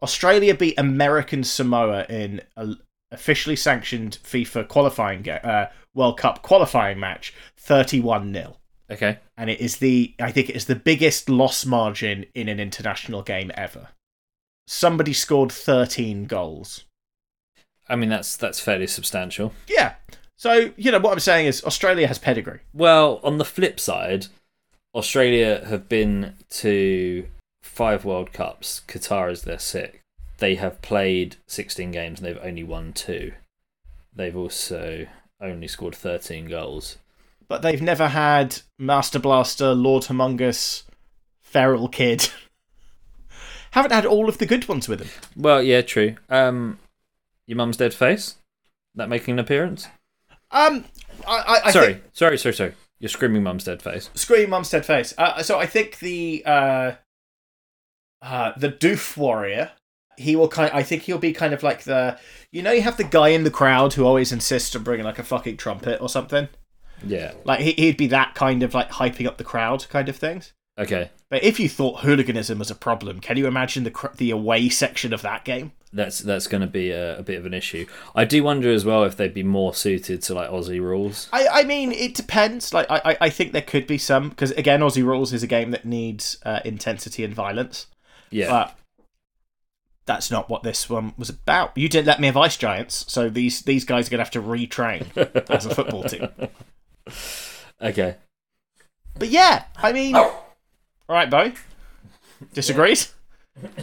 Australia beat American Samoa in a officially sanctioned FIFA qualifying uh, World Cup qualifying match, thirty-one 0 Okay. and it is the I think it is the biggest loss margin in an international game ever. Somebody scored thirteen goals. I mean that's that's fairly substantial. Yeah. So, you know, what I'm saying is Australia has pedigree. Well, on the flip side, Australia have been to five World Cups. Qatar is their sixth. They have played 16 games and they've only won two. They've also only scored 13 goals. but they've never had Master Blaster, Lord Humongous, Feral Kid. Haven't had all of the good ones with them. Well, yeah, true. Um, your mum's dead face. That making an appearance? Um, I, I, I sorry, think sorry, sorry, sorry. Your screaming mum's dead face. Scream Mumstead Face. Uh, so I think the uh, uh, the Doof Warrior. He will kind. I think he'll be kind of like the. You know, you have the guy in the crowd who always insists on bringing like a fucking trumpet or something. Yeah. Like he, he'd be that kind of like hyping up the crowd kind of things. Okay. But if you thought hooliganism was a problem, can you imagine the cr- the away section of that game? That's that's going to be a, a bit of an issue. I do wonder as well if they'd be more suited to like Aussie rules. I, I mean, it depends. Like, I, I- I think there could be some because again, Aussie Rules is a game that needs uh, intensity and violence, Yeah. but that's not what this one was about. You didn't let me have ice giants, so these these guys are gonna have to retrain as a football team. okay. But yeah, I mean, all right, Bo. Disagrees?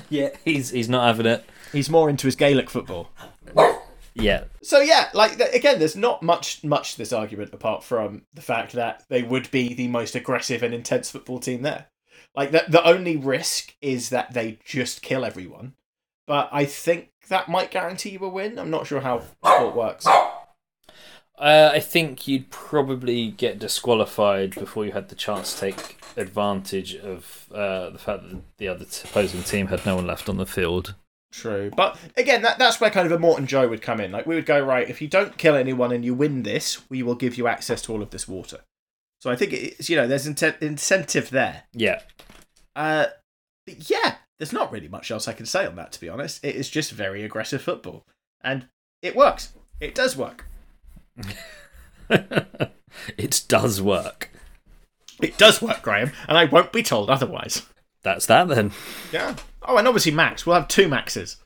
Yeah. He's he's not having it. He's more into his Gaelic football. Yeah. So yeah, like th- again, there's not much much to this argument apart from the fact that they would be the most aggressive and intense football team there. Like the the only risk is that they just kill everyone. But I think that might guarantee you a win. I'm not sure how sport works. Uh, I think you'd probably get disqualified before you had the chance to take advantage of uh, the fact that the other t- opposing team had no one left on the field. True, but again, that that's where kind of Immortan Joe would come in. Like we would go right if you don't kill anyone and you win this, we will give you access to all of this water. So I think it's you know there's incentive there. Yeah. Uh, but yeah, there's not really much else I can say on that, to be honest. It is just very aggressive football. And it works. It does work. it does work. It does work, Graham, and I won't be told otherwise. That's that then. Yeah. Oh, and obviously Max. We'll have two Maxes.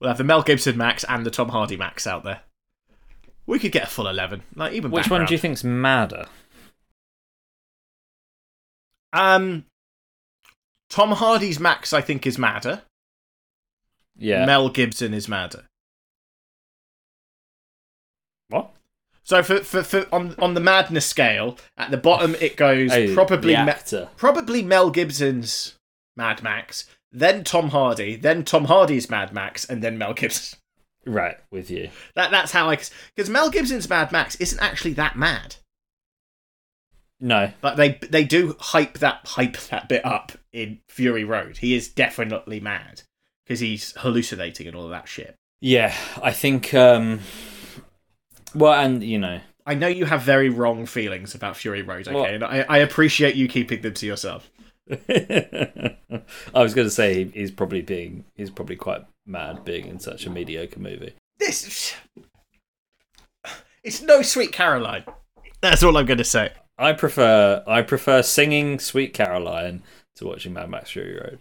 We'll have the Mel Gibson Max and the Tom Hardy Max out there. We could get a full 11. Like, even Which one do you background. think's madder? Um, Tom Hardy's Max, I think, is madder. Yeah. Mel Gibson is madder. what? So for, for, for on on the madness scale, at the bottom it goes Oh, probably Me- probably Mel Gibson's Mad Max, then Tom Hardy, then Tom Hardy's Mad Max, and then Mel Gibson. Right, with you. That that's how I because Mel Gibson's Mad Max isn't actually that mad, No. but they they do hype that hype that bit up in Fury Road. He is definitely mad because he's hallucinating and all of that shit. Yeah, I think. um Well, and you know, I know you have very wrong feelings about Fury Road, okay, Well- and I, I appreciate you keeping them to yourself. I was going to say he's probably being he's probably quite mad being in such a mediocre movie. This it's no Sweet Caroline. That's all I'm going to say. I prefer I prefer singing Sweet Caroline to watching Mad Max Fury Road.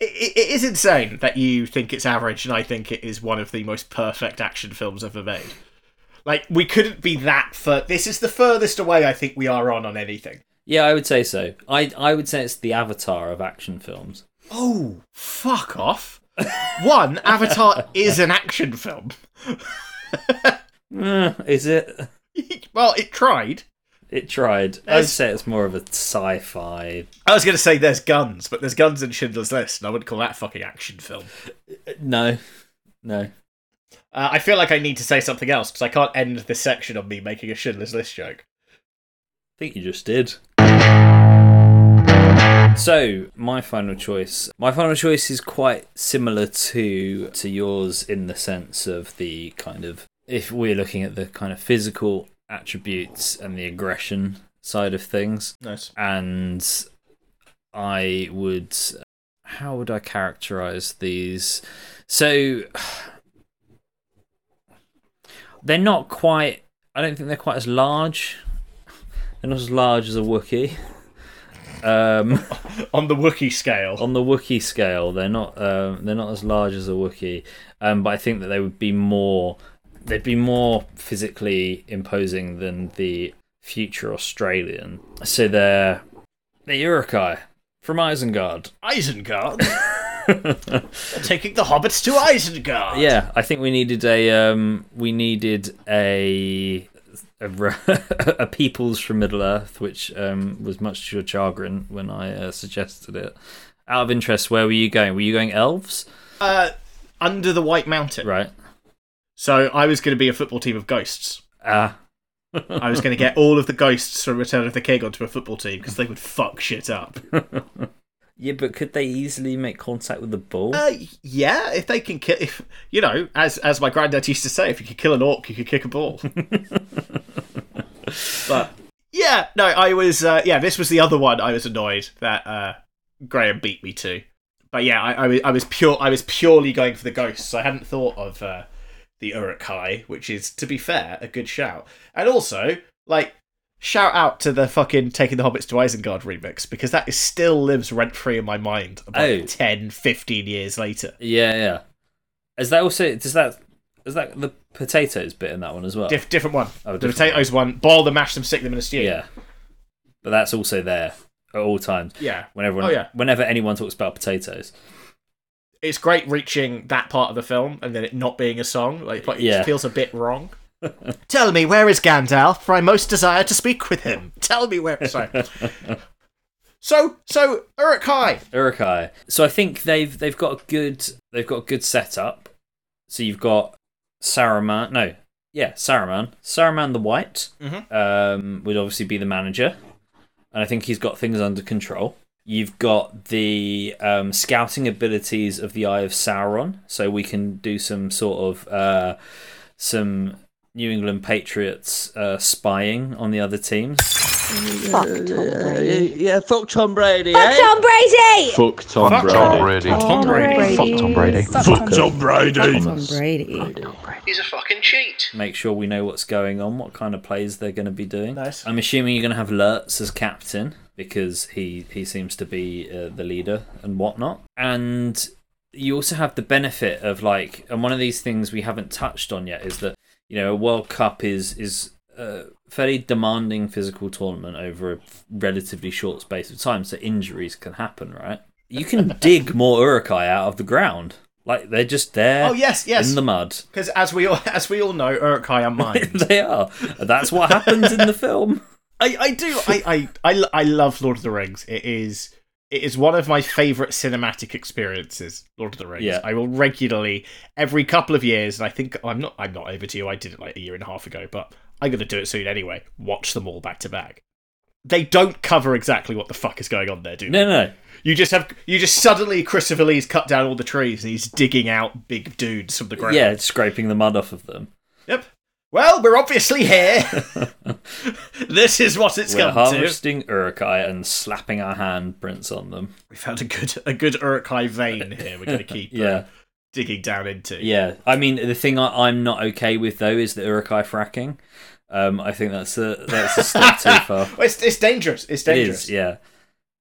It, it, it is insane that you think it's average, and I think it is one of the most perfect action films ever made. Like we couldn't be that fur. This is the furthest away I think we are on on anything. Yeah, I would say so. I I would say it's the Avatar of action films. Oh, fuck off! One, Avatar is an action film. Eh, is it? well, it tried. It tried. I would say it's more of a sci-fi. I was going to say there's guns, but there's guns in Schindler's List, and I wouldn't call that a fucking action film. No, no. Uh, I feel like I need to say something else because I can't end this section on me making a Schindler's List joke. I think you just did. So my final choice, my final choice is quite similar to to yours in the sense of the kind of if we're looking at the kind of physical attributes and the aggression side of things, Nice. and I would, how would I characterize these? So they're not quite. I don't think they're quite as large. They're not as large as a Wookiee. Um, On the Wookiee scale. on the Wookiee scale, they're not. Um, they're not as large as a Wookiee. Um, but I think that they would be more. They'd be more physically imposing than the future Australian. So they're the Uruk-hai from Isengard. Isengard. Taking the hobbits to Isengard. Yeah, I think we needed a um, we needed a a peoples from Middle Earth, which um, was much to your chagrin when I uh, suggested it. Out of interest, where were you going? Were you going elves? Uh, under the White Mountain. Right. So I was going to be a football team of ghosts. Ah. I was going to get all of the ghosts from Return of the King onto a football team because they would fuck shit up. Yeah, but could they easily make contact with the ball? Uh, yeah, if they can kill, if you know, as as my granddad used to say, if you could kill an orc, you could kick a ball. but yeah, no, I was uh, yeah, this was the other one. I was annoyed that uh, Graham beat me to. But yeah, I, I was I was pure I was purely going for the ghosts. I hadn't thought of uh, the Uruk-hai, which is to be fair a good shout, and also like. Shout out to the fucking Taking the Hobbits to Isengard remix because that is still lives rent free in my mind about Oh. 10, 15 years later. yeah, yeah. Is that also does that is that the potatoes bit in that one as well? Diff- different one. Oh, the different potatoes one. Boil them, mash them, stick them in a stew. yeah, but that's also there at all times. Yeah. Whenever Oh, yeah. whenever anyone talks about potatoes. It's great reaching that part of the film and then it not being a song. Like, it Yeah. feels a bit wrong. Tell me, where is Gandalf? For I most desire to speak with him. Tell me where. Sorry. so, so Uruk-hai. Uruk-hai. So I think they've they've got a good they've got a good setup. So you've got Saruman. No, yeah, Saruman. Saruman the White Mhm. um, would obviously be the manager, and I think he's got things under control. You've got the um, scouting abilities of the Eye of Sauron, so we can do some sort of uh, some New England Patriots uh, spying on the other teams. Fuck Tom Brady. Yeah, fuck Tom Brady. Fuck eh? Tom Brady! Fuck Tom Fuck Brady. Tom Brady. Fuck Tom Brady. Fuck Fuck Tom Brady. Tom Brady. He's a fucking cheat. make sure we know what's going on, what kind of plays they're going to be doing. Nice. I'm assuming you're going to have Lurtz as captain because he he seems to be uh, the leader and whatnot. And you also have the benefit of like, and one of these things we haven't touched on yet is that you know a World Cup is is uh, fairly demanding physical tournament over a relatively short space of time, so injuries can happen, right? You can dig more Uruk-hai out of the ground. Like they're just there Oh yes, yes. in the mud. Because as we all as we all know, Uruk-hai are mine. they are. That's what happens in the film. I, I do. I, I, I, I love Lord of the Rings. It is it is one of my favorite cinematic experiences. Lord of the Rings. Yeah. I will regularly every couple of years, and I think I'm not I'm not over to you. I did it like a year and a half ago, but I'm gonna do it soon anyway. Watch them all back to back. They don't cover exactly what the fuck is going on there, do they? No, no. You just have you just suddenly Christopher Lee's cut down all the trees and he's digging out big dudes from the ground. Yeah, scraping the mud off of them. Yep. Well, we're obviously here. this is what it's We're come to. harvesting Uruk-hai and slapping our handprints on them. We found a good a good Uruk-hai vein here. We're going to keep uh, digging down into. Yeah, I mean the thing I, I'm not okay with though is the Uruk-hai fracking. Um, I think that's a that's a step too far. Well, it's, it's dangerous. It's dangerous. is, yeah.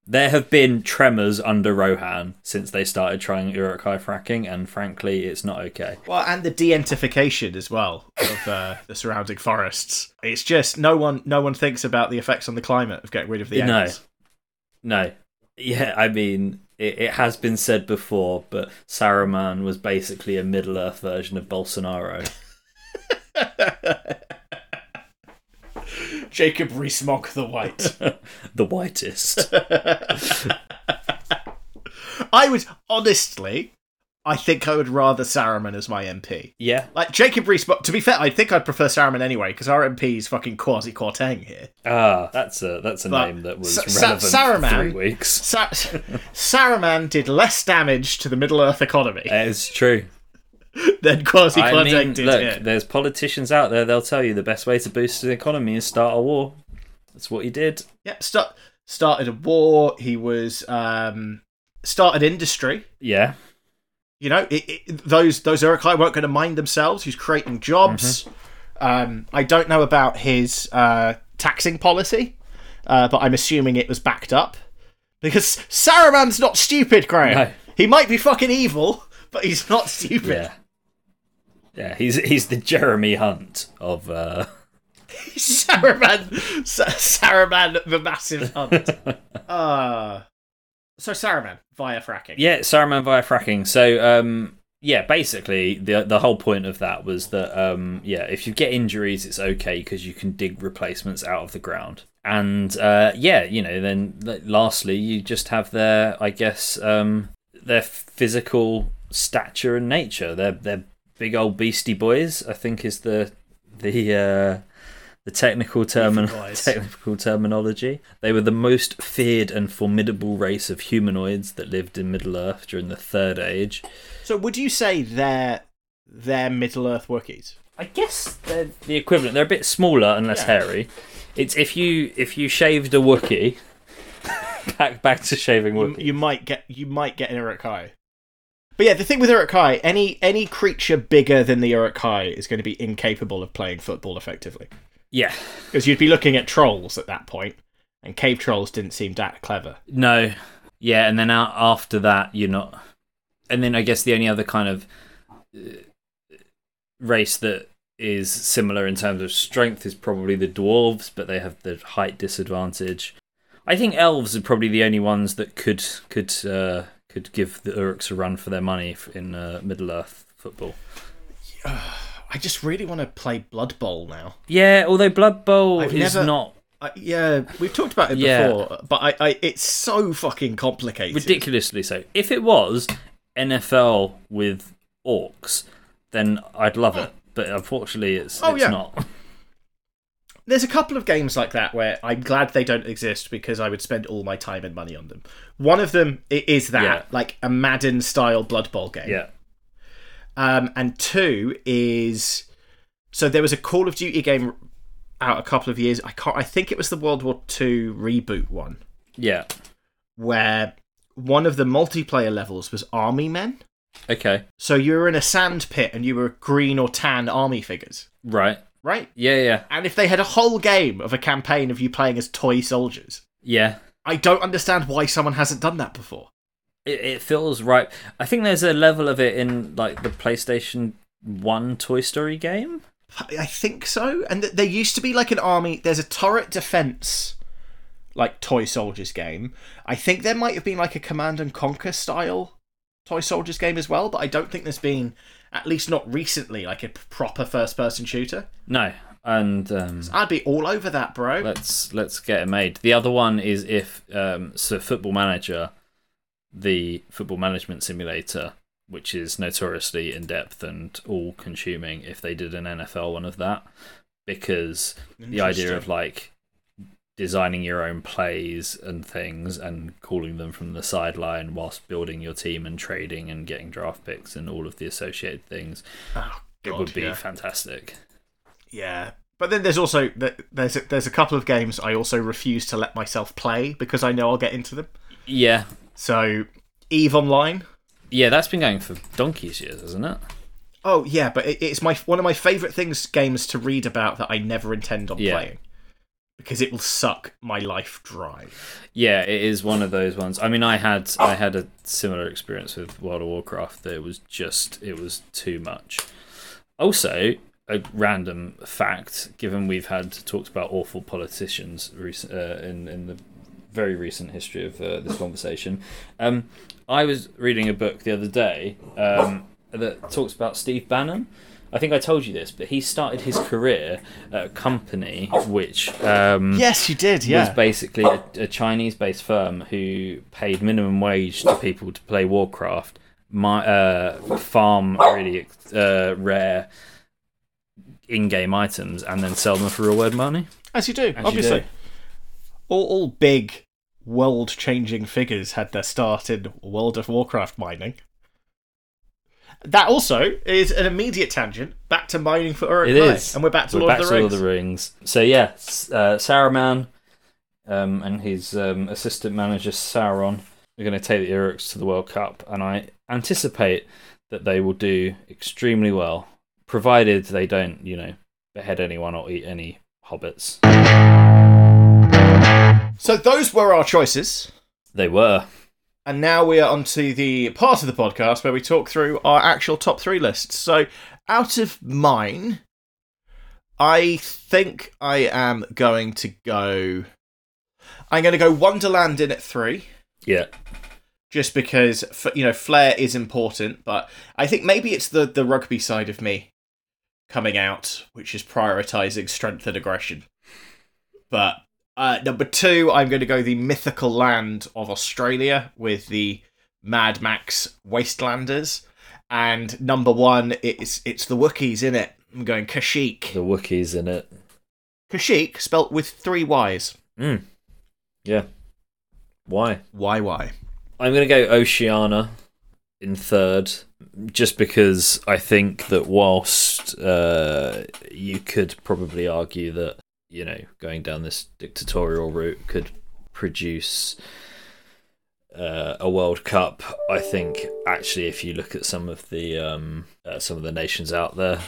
There have been tremors under Rohan since they started trying Uruk-hai fracking, and frankly, it's not okay. Well, and the de-entification as well of uh, the surrounding forests. It's just no one no one thinks about the effects on the climate of getting rid of the No. ants. No, yeah, I mean it, it has been said before, but Saruman was basically a Middle Earth version of Bolsonaro. Jacob Rees-Mogg the White. the whitest. I would honestly, I think I would rather Saruman as my MP. yeah. Like Jacob Rees-Mogg. To be fair, I think I'd prefer Saruman anyway because our MP is fucking Kwasi Kwarteng here. Ah, that's a that's a But name that was Sa- Sa- relevant for Saruman- three weeks. Sa- Saruman did less damage to the Middle Earth economy It's true. than Kwasi I Kwarteng mean, did look, here. there's politicians out there. They'll tell you the best way to boost the economy is start a war. That's what he did. Yeah, start, started a war. He was um, started industry. Yeah, You know, it, it, those those Uruk-hai weren't going to mind themselves. He's creating jobs. Mm-hmm. Um, I don't know about his uh, taxing policy, uh, but I'm assuming it was backed up because Saruman's not stupid, Graham. No. He might be fucking evil, but he's not stupid. yeah, yeah. He's he's the Jeremy Hunt of. uh Saruman, Saruman, the massive hunt. uh, so Saruman via fracking. Yeah, Saruman via fracking. So, um, yeah, basically the the whole point of that was that um, yeah, if you get injuries, it's okay because you can dig replacements out of the ground. And uh, yeah, you know, then lastly, you just have their, I guess, um, their physical stature and nature. They're they're big old beastie boys. I think is the the uh, the technical term technical terminology. They were the most feared and formidable race of humanoids that lived in Middle Earth during the Third Age. So would you say they're they're Middle Earth Wookiees? I guess they're the equivalent. They're a bit smaller and less Yeah. hairy. It's if you if you shaved a Wookiee. back back to shaving You, you might get you might get an Uruk-hai. But yeah, the thing with Uruk-hai, any any creature bigger than the Uruk-hai is going to be incapable of playing football effectively. yeah. Because you'd be looking at trolls at that point, and cave trolls didn't seem that clever. No. Yeah, and then after that, you're not. And then I guess the only other kind of uh, race that is similar in terms of strength is probably the dwarves, but they have the height disadvantage. I think elves are probably the only ones that could could uh, could give the Uruks a run for their money in uh, Middle Earth football. I just really want to play Blood Bowl now. Yeah, although Blood Bowl I've is never- not I, yeah, we've talked about it Yeah. before, but I, I it's so fucking complicated. ridiculously so. If it was NFL with orcs, then I'd love it. But unfortunately, it's Oh, it's yeah. not. There's a couple of games like that where I'm glad they don't exist because I would spend all my time and money on them. One of them is that, Yeah. like a Madden style Blood Bowl game. Yeah, Um, and two is so there was a Call of Duty game out a couple of years. I can't. I think it was the World War Two reboot one yeah. where one of the multiplayer levels was army men. Okay, So you were in a sand pit and you were green or tan army figures, right. Right? Yeah, yeah, And if they had a whole game of a campaign of you playing as toy soldiers, yeah. I don't understand why someone hasn't done that before. It, it feels right. I think there's a level of it in like the PlayStation One Toy Story game. I think so. And th- there used to be like an army. There's a turret defense, like toy soldiers game. I think there might have been like a Command and Conquer style toy soldiers game as well, but I don't think there's been, at least not recently, like a proper first person shooter. No, and um, I'd be all over that, bro. let's let's get it made. The other one is if um, so Football Manager, the football management simulator, which is notoriously in depth and all consuming. If they did an NFL one of that, because the idea of like designing your own plays and things and calling them from the sideline whilst building your team and trading and getting draft picks and all of the associated things, oh, it would be yeah. fantastic. Yeah. But then there's also there's a, there's a couple of games I also refuse to let myself play because I know I'll get into them. Yeah, So Eve Online. yeah, that's been going for donkey's years, isn't it? Oh yeah, but it, it's my one of my favorite things games to read about that I never intend on Yeah. playing because it will suck my life dry. Yeah, it is one of those ones. I mean, I had I had a similar experience with World of Warcraft. That it was just it was too much. Also, a random fact, given we've had talked about awful politicians recent, uh, in in the very recent history of uh, this conversation, um, I was reading a book the other day um, that talks about Steve Bannon. I think I told you this, but he started his career at a company which um, Yes, you did. Yeah, was basically a, a Chinese-based firm who paid minimum wage to people to play Warcraft, my, uh, farm really uh, rare in-game items, and then sell them for real-world money. As you do, As you obviously. do. All, all big world changing figures had their start in World of Warcraft mining. That also is an immediate tangent back to mining for Uruk It is. and we're back to We're Lord back of to the Lord Rings. of the Rings. So yeah, uh, Saruman um, and his um, assistant manager Sauron are going to take the Uruks to the World Cup, and I anticipate that they will do extremely well, provided they don't, you know, behead anyone or eat any hobbits. So those were our choices. They were. And now we are onto the part of the podcast where we talk through our actual top three lists. So, out of mine, I think I am going to go. I'm going to go Wonderland in at three, Yeah. just because you know flair is important. But I think maybe it's the the rugby side of me coming out, which is prioritizing strength and aggression. But uh, number two, I'm going to go the mythical land of Australia with the Mad Max Wastelanders. And number one, it's it's the Wookiees in it. I'm going Kashyyyk. The Wookiees in it. Kashyyyk, spelt with three Y's. Mm. Yeah. Why? Why, why? I'm going to go Oceania in third, just because I think that whilst uh, you could probably argue that you know going down this dictatorial route could produce uh, a World Cup, I think actually if you look at some of the um, uh, some of the nations out there.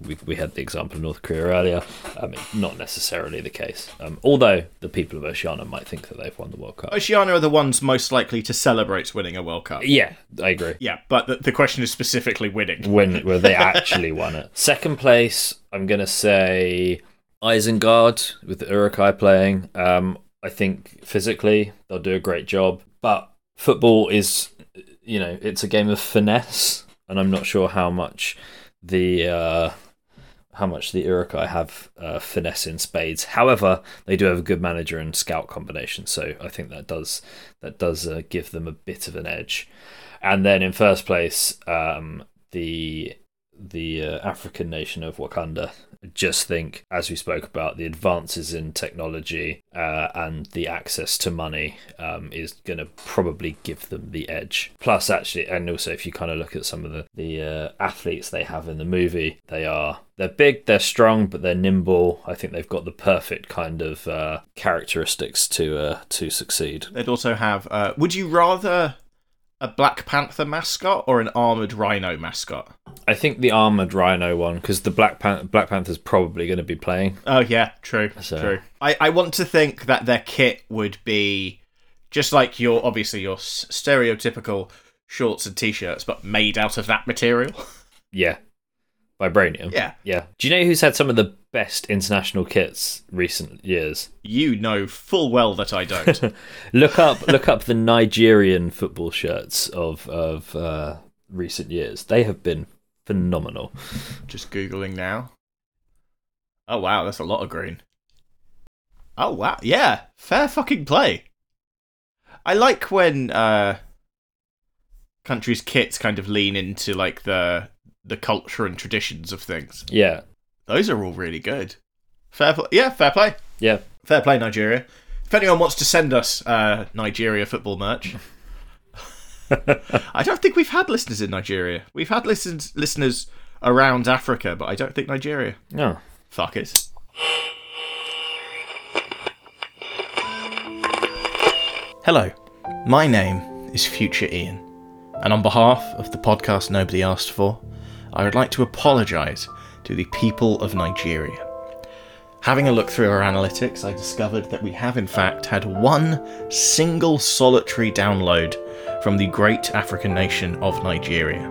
We, we had the example of North Korea earlier. I mean, not necessarily the case. Um, although the people of Oceania might think that they've won the World Cup. Oceania are the ones most likely to celebrate winning a World Cup. Yeah, I agree. Yeah, but the, the question is specifically winning. when where they actually won it. Second place, I'm gonna say Isengard with the Uruk-hai playing. Um, I think physically they'll do a great job, but football is, you know, it's a game of finesse, and I'm not sure how much the uh, how much the Uruk-hai have uh, finesse in spades. However, they do have a good manager and scout combination, so I think that does that does uh, give them a bit of an edge. And then in first place, um, the the uh, African nation of Wakanda. Just think, as we spoke about, the advances in technology uh, and the access to money um, is going to probably give them the edge. Plus, actually, and also if you kind of look at some of the the uh, athletes they have in the movie, they are they're big, they're strong, but they're nimble. I think they've got the perfect kind of uh, characteristics to uh, to succeed. They'd also have. Uh, would you rather a Black Panther mascot or an armored rhino mascot? I think the armored rhino one because the Black Pan- Black Panther's probably going to be playing. Oh yeah, true, So- true. I, I want to think that their kit would be just like your obviously your s- stereotypical shorts and t-shirts, but made out of that material. Yeah, Vibranium. Yeah. Yeah. Do you know who's had some of the best international kits recent years? You know full well that I don't. Look up look up the Nigerian football shirts of of uh, recent years. They have been phenomenal. Just googling now. Oh wow, that's a lot of green. Oh wow, yeah, fair fucking play. I like when uh, countries' kits kind of lean into like the the culture and traditions of things. Yeah. Those are all really good. Fair play, yeah, fair play, Yeah. fair play, Nigeria. If anyone wants to send us uh, Nigeria football merch, I don't think we've had listeners in Nigeria. We've had listens listeners around Africa, but I don't think Nigeria. No. Fuck it. Hello, my name is Future Ian, and on behalf of the podcast Nobody Asked For, I would like to apologise to the people of Nigeria. Having a look through our analytics, I discovered that we have in fact had one single solitary download from the great African nation of Nigeria.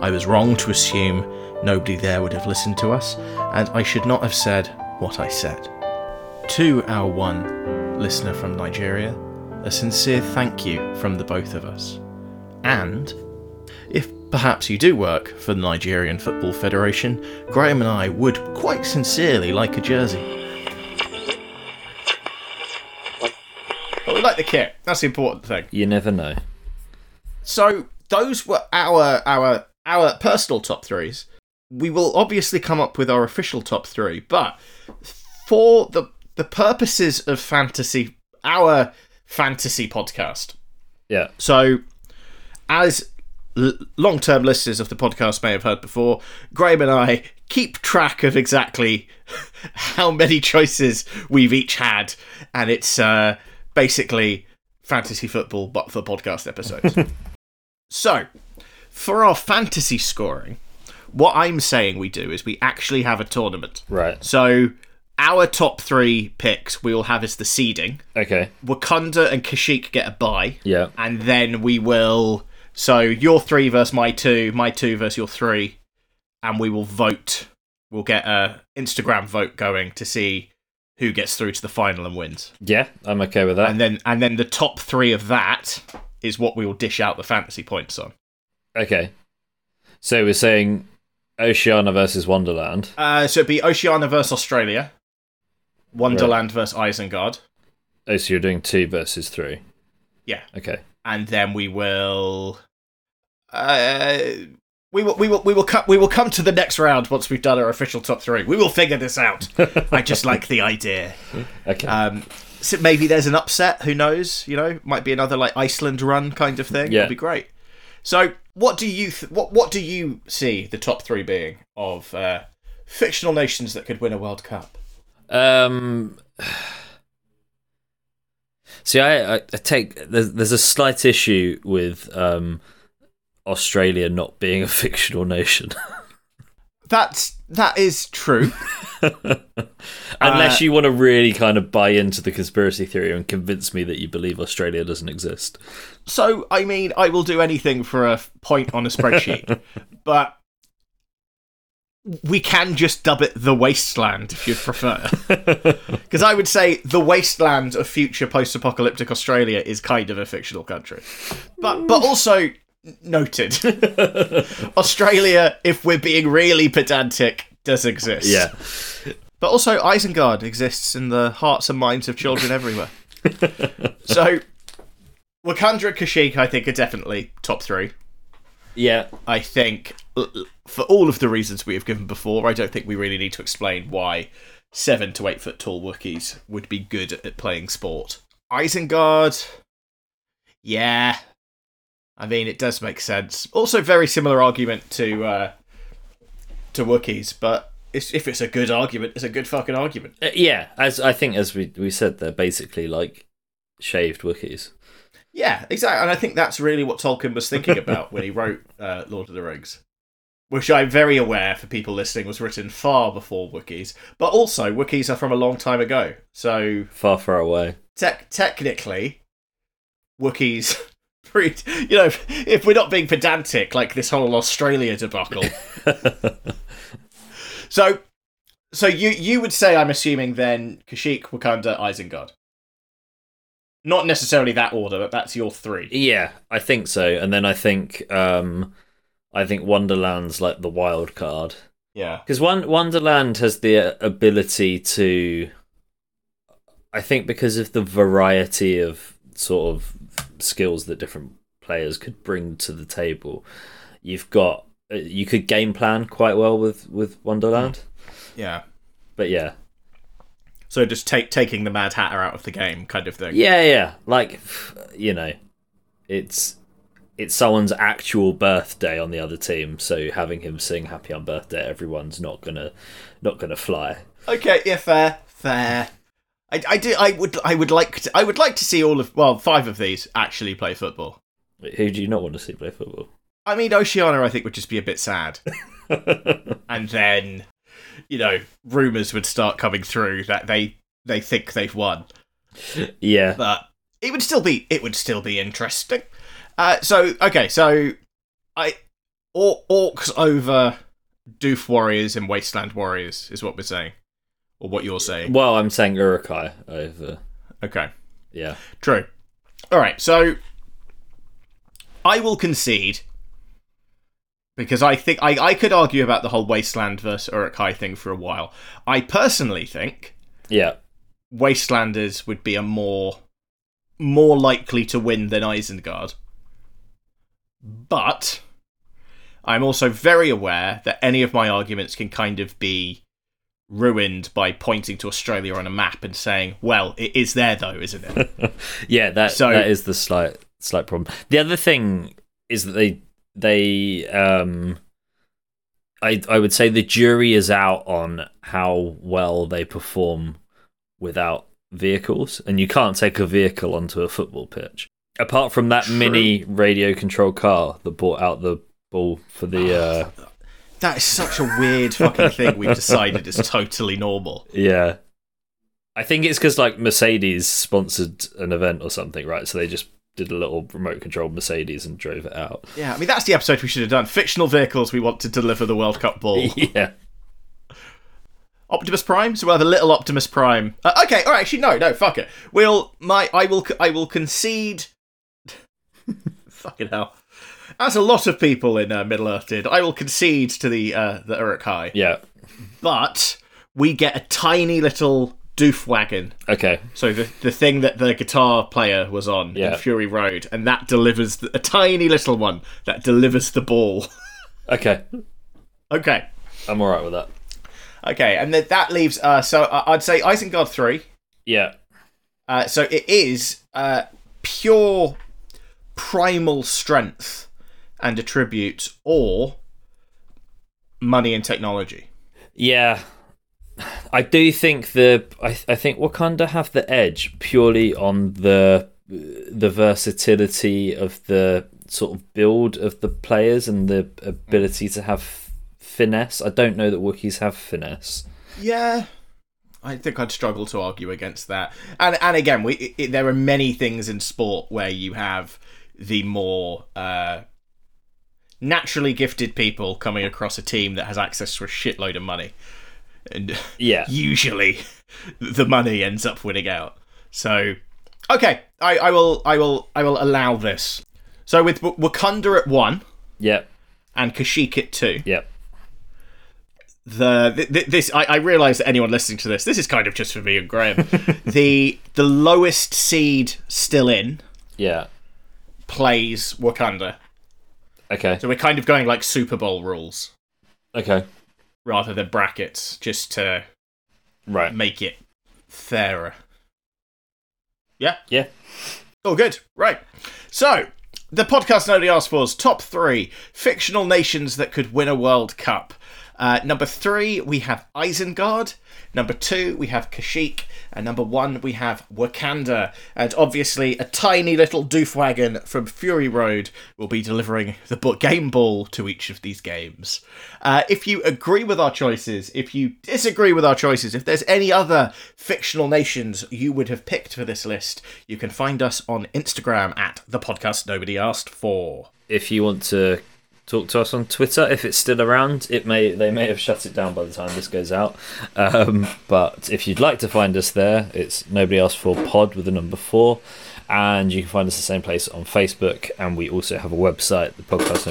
I was wrong to assume nobody there would have listened to us, and I should not have said what I said. To our one listener from Nigeria, a sincere thank you from the both of us. And perhaps you do work for the Nigerian Football Federation, Graham and I would quite sincerely like a jersey. But we like the kit. That's the important thing. You never know. So those were our our our personal top threes. We will obviously come up with our official top three, but for the the purposes of fantasy, our fantasy podcast. Yeah. So, as long term listeners of the podcast may have heard before, Graham and I keep track of exactly how many choices we've each had, and it's uh, basically fantasy football but for podcast episodes. so, for our fantasy scoring, what I'm saying we do is we actually have a tournament. Right. So, our top three picks we will have as the seeding. Okay. Wakanda and Kashyyyk get a bye Yeah. and then we will. So your three versus my two, my two versus your three, and we will vote. We'll get a Instagram vote going to see who gets through to the final and wins. Yeah, I'm okay with that. And then and then the top three of that is what we will dish out the fantasy points on. Okay. So we're saying Oceania versus Wonderland. Uh, so it'd be Oceania versus Australia, Wonderland versus Isengard, Oh, so you're doing two versus three. Yeah. Okay. And then we will. Uh, we will, we will, we will come, we will come to the next round once we've done our official top three. We will figure this out. I just like the idea. Okay. Um, so maybe there's an upset. Who knows? You know, might be another like Iceland run kind of thing. Yeah. It'd be great. So, what do you th- what what do you see the top three being of uh, fictional nations that could win a World Cup? Um. See, I, I, take there's there's a slight issue with um Australia not being a fictional nation, That's that is true. unless Uh, you want to really kind of buy into the conspiracy theory and convince me that you believe Australia doesn't exist. So, I mean, I will do anything for a point on a spreadsheet, but we can just dub it the wasteland if you'd prefer. Because I would say the wasteland of future post-apocalyptic Australia is kind of a fictional country, but but mm. also noted. Australia, if we're being really pedantic, does exist. Yeah. But also, Isengard exists in the hearts and minds of children everywhere. so, Wakanda and Kashyyyk, I think, are definitely top three. Yeah. I think, for all of the reasons we have given before, I don't think we really need to explain why seven to eight foot tall Wookiees would be good at playing sport. Isengard, yeah. I mean, it does make sense. Also, very similar argument to uh, to Wookiees, but it's, if it's a good argument, it's a good fucking argument. Uh, yeah, as I think as we we said, they're basically like shaved Wookiees. Yeah, exactly. And I think that's really what Tolkien was thinking about when he wrote uh, Lord of the Rings. Which I'm very aware for people listening was written far before Wookiees. But also, Wookiees are from a long time ago. So, Far, far away. tec- technically, Wookiees. Pretty, you know, if we're not being pedantic like this whole Australia debacle, So, so you you would say I'm assuming then Kashyyyk, Wakanda, Isengard. Not necessarily that order, but that's your three. Yeah, I think so. And then I think um I think Wonderland's like the wild card. Yeah. Because one Wonderland has the ability to I think because of the variety of sort of skills that different players could bring to the table, you've got uh, you could game plan quite well with with Wonderland. Yeah. But yeah. So just take taking the Mad Hatter out of the game, kind of thing. Yeah, yeah. Like you know, it's it's someone's actual birthday on the other team, so having him sing "Happy on Birthday" everyone's not gonna not gonna fly. Okay. Yeah. Fair. Fair. I, I do. I would. I would like. To, I would like to see all of. Well, five of these actually play football. Who do you not want to see play football? I mean, Oceania, I think, would just be a bit sad. and then, you know, rumours would start coming through that they they think they've won. yeah, But it would still be it would still be interesting. Uh, so okay, so I or, orcs over Doof warriors and wasteland warriors is what we're saying, or what you're saying. Well, I'm saying Uruk-hai over. Okay, Yeah, true. All right, so I will concede because I think I, I could argue about the whole wasteland versus Uruk-hai thing for a while. I personally think yeah, Wastelanders would be a more more likely to win than Isengard. But I'm also very aware that any of my arguments can kind of be ruined by pointing to Australia on a map and saying, "Well, it is there though, isn't it?" yeah. That So- that is the slight slight problem. The other thing is that they they um. I I would say the jury is out on how well they perform without vehicles, and you can't take a vehicle onto a football pitch. Apart from that True. mini radio controlled car that brought out the ball for the uh, that is such a weird fucking thing we've decided is totally normal. Yeah. I think it's because like Mercedes sponsored an event or something, right? So they just did a little remote controlled Mercedes and drove it out. Yeah, I mean that's the episode we should have done. Fictional vehicles we want to deliver the World Cup ball. yeah. Optimus Prime. So we'll have a little Optimus Prime. Uh, okay, all right. Actually, no, no. Fuck it. We'll my I will I will concede. Fucking hell. As a lot of people in uh, Middle Earth did, I will concede to the uh, the Uruk-hai. Yeah. But we get a tiny little doof wagon. Okay. So the the thing that the guitar player was on Yeah. in Fury Road, and that delivers the, a tiny little one that delivers the ball. Okay. okay. I'm all right with that. Okay, and then that leaves. Uh, so I- I'd say Isengard three. Yeah. Uh, so it is uh, pure primal strength and attributes, or money and technology. Yeah. I do think the I I think Wakanda have the edge purely on the the versatility of the sort of build of the players and the ability to have finesse. I don't know that Wookiees have finesse. Yeah, I think I'd struggle to argue against that. And and again, we it, there are many things in sport where you have the more uh, naturally gifted people coming across a team that has access to a shitload of money, and Yeah. usually the money ends up winning out. So, okay, I, I will I will I will allow this. So with Wakanda at one Yep. and Kashyyyk at two, Yep. the th- th- this I, I realize that anyone listening to this, this is kind of just for me and Graham. the the lowest seed still in Yeah. Plays Wakanda. Okay. So we're kind of going like Super Bowl rules Okay. rather than brackets, just to Right. make it fairer. Yeah. Yeah. Oh, good. Right. So, the podcast nobody asked for is top three fictional nations that could win a World Cup. Uh, number three, we have Isengard. Number two, we have Kashyyyk. And number one, we have Wakanda. And obviously, a tiny little doof wagon from Fury Road will be delivering the game ball to each of these games. Uh, if you agree with our choices, if you disagree with our choices, if there's any other fictional nations you would have picked for this list, you can find us on Instagram at the podcast nobody asked for. If you want to talk to us on Twitter if it's still around. It may they may have shut it down by the time this goes out. Um, but if you'd like to find us there, it's nobody else for pod with the number four. And you can find us the same place on Facebook, and we also have a website, the podcast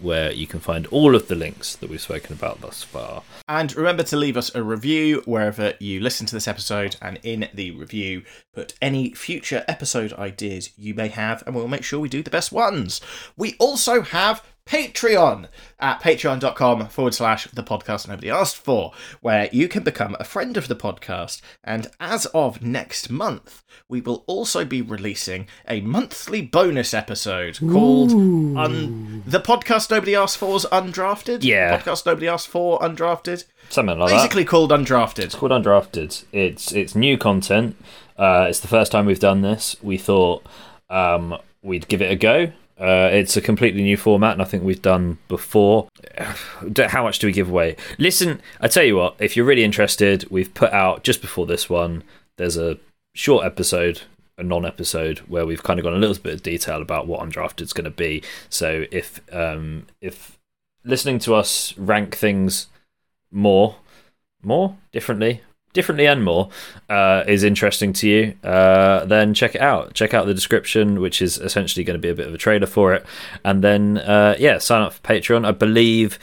where you can find all of the links that we've spoken about thus far. And remember to leave us a review wherever you listen to this episode, and in the review, put any future episode ideas you may have, and we'll make sure we do the best ones. We also have Patreon at patreon.com forward slash the podcast nobody asked for, where you can become a friend of the podcast. And as of next month, we will also be releasing a monthly bonus episode called Un- The Podcast Nobody Asked For's Undrafted. Yeah. Podcast Nobody Asked For Undrafted. Something like that. Basically called Undrafted. It's called Undrafted. It's it's new content. Uh, it's the first time we've done this. We thought um, we'd give it a go. Uh, it's a completely new format, nothing we've done before. How much do we give away? Listen, I tell you what. If you're really interested, we've put out just before this one. There's a short episode, a non-episode, where we've kind of gone a little bit of detail about what Undrafted is going to be. So if um, if listening to us rank things more, more differently, differently and more uh, is interesting to you, uh, then check it out. Check out the description, which is essentially going to be a bit of a trailer for it, and then uh, yeah, sign up for Patreon. I believe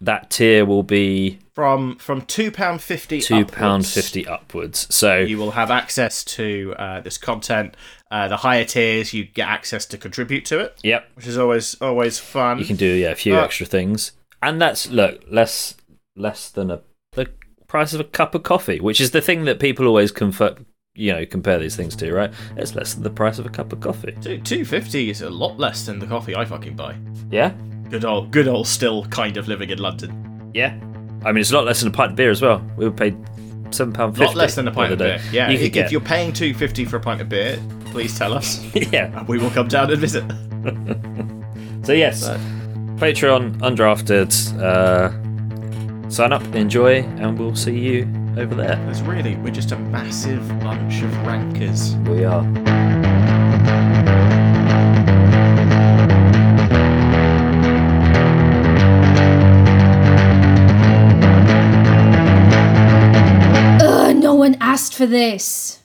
that tier will be From from two pound fifty. two pound fifty upwards. So You will have access to uh, this content. Uh, the higher tiers, you get access to contribute to it, yep, which is always always fun. you can do yeah a few Uh, extra things, and that's look less less than a price of a cup of coffee, which is the thing that people always confer, you know compare these things to, right? It's less than the price of a cup of coffee. Two two fifty is a lot less than the coffee I fucking buy. Yeah, Good old good old still kind of living in London. yeah. I mean, it's a lot less than a pint of beer as well. We would pay seven pound A fifty. lot less than a pint of beer. day. Yeah, you if, could if you're paying two fifty for a pint of beer, please tell us, yeah. and we will come down and visit. So yes, But- Patreon undrafted. Uh, sign up, enjoy, and we'll see you over there. It's really we're just a massive bunch of rankers. We are. Ugh, no one asked for this.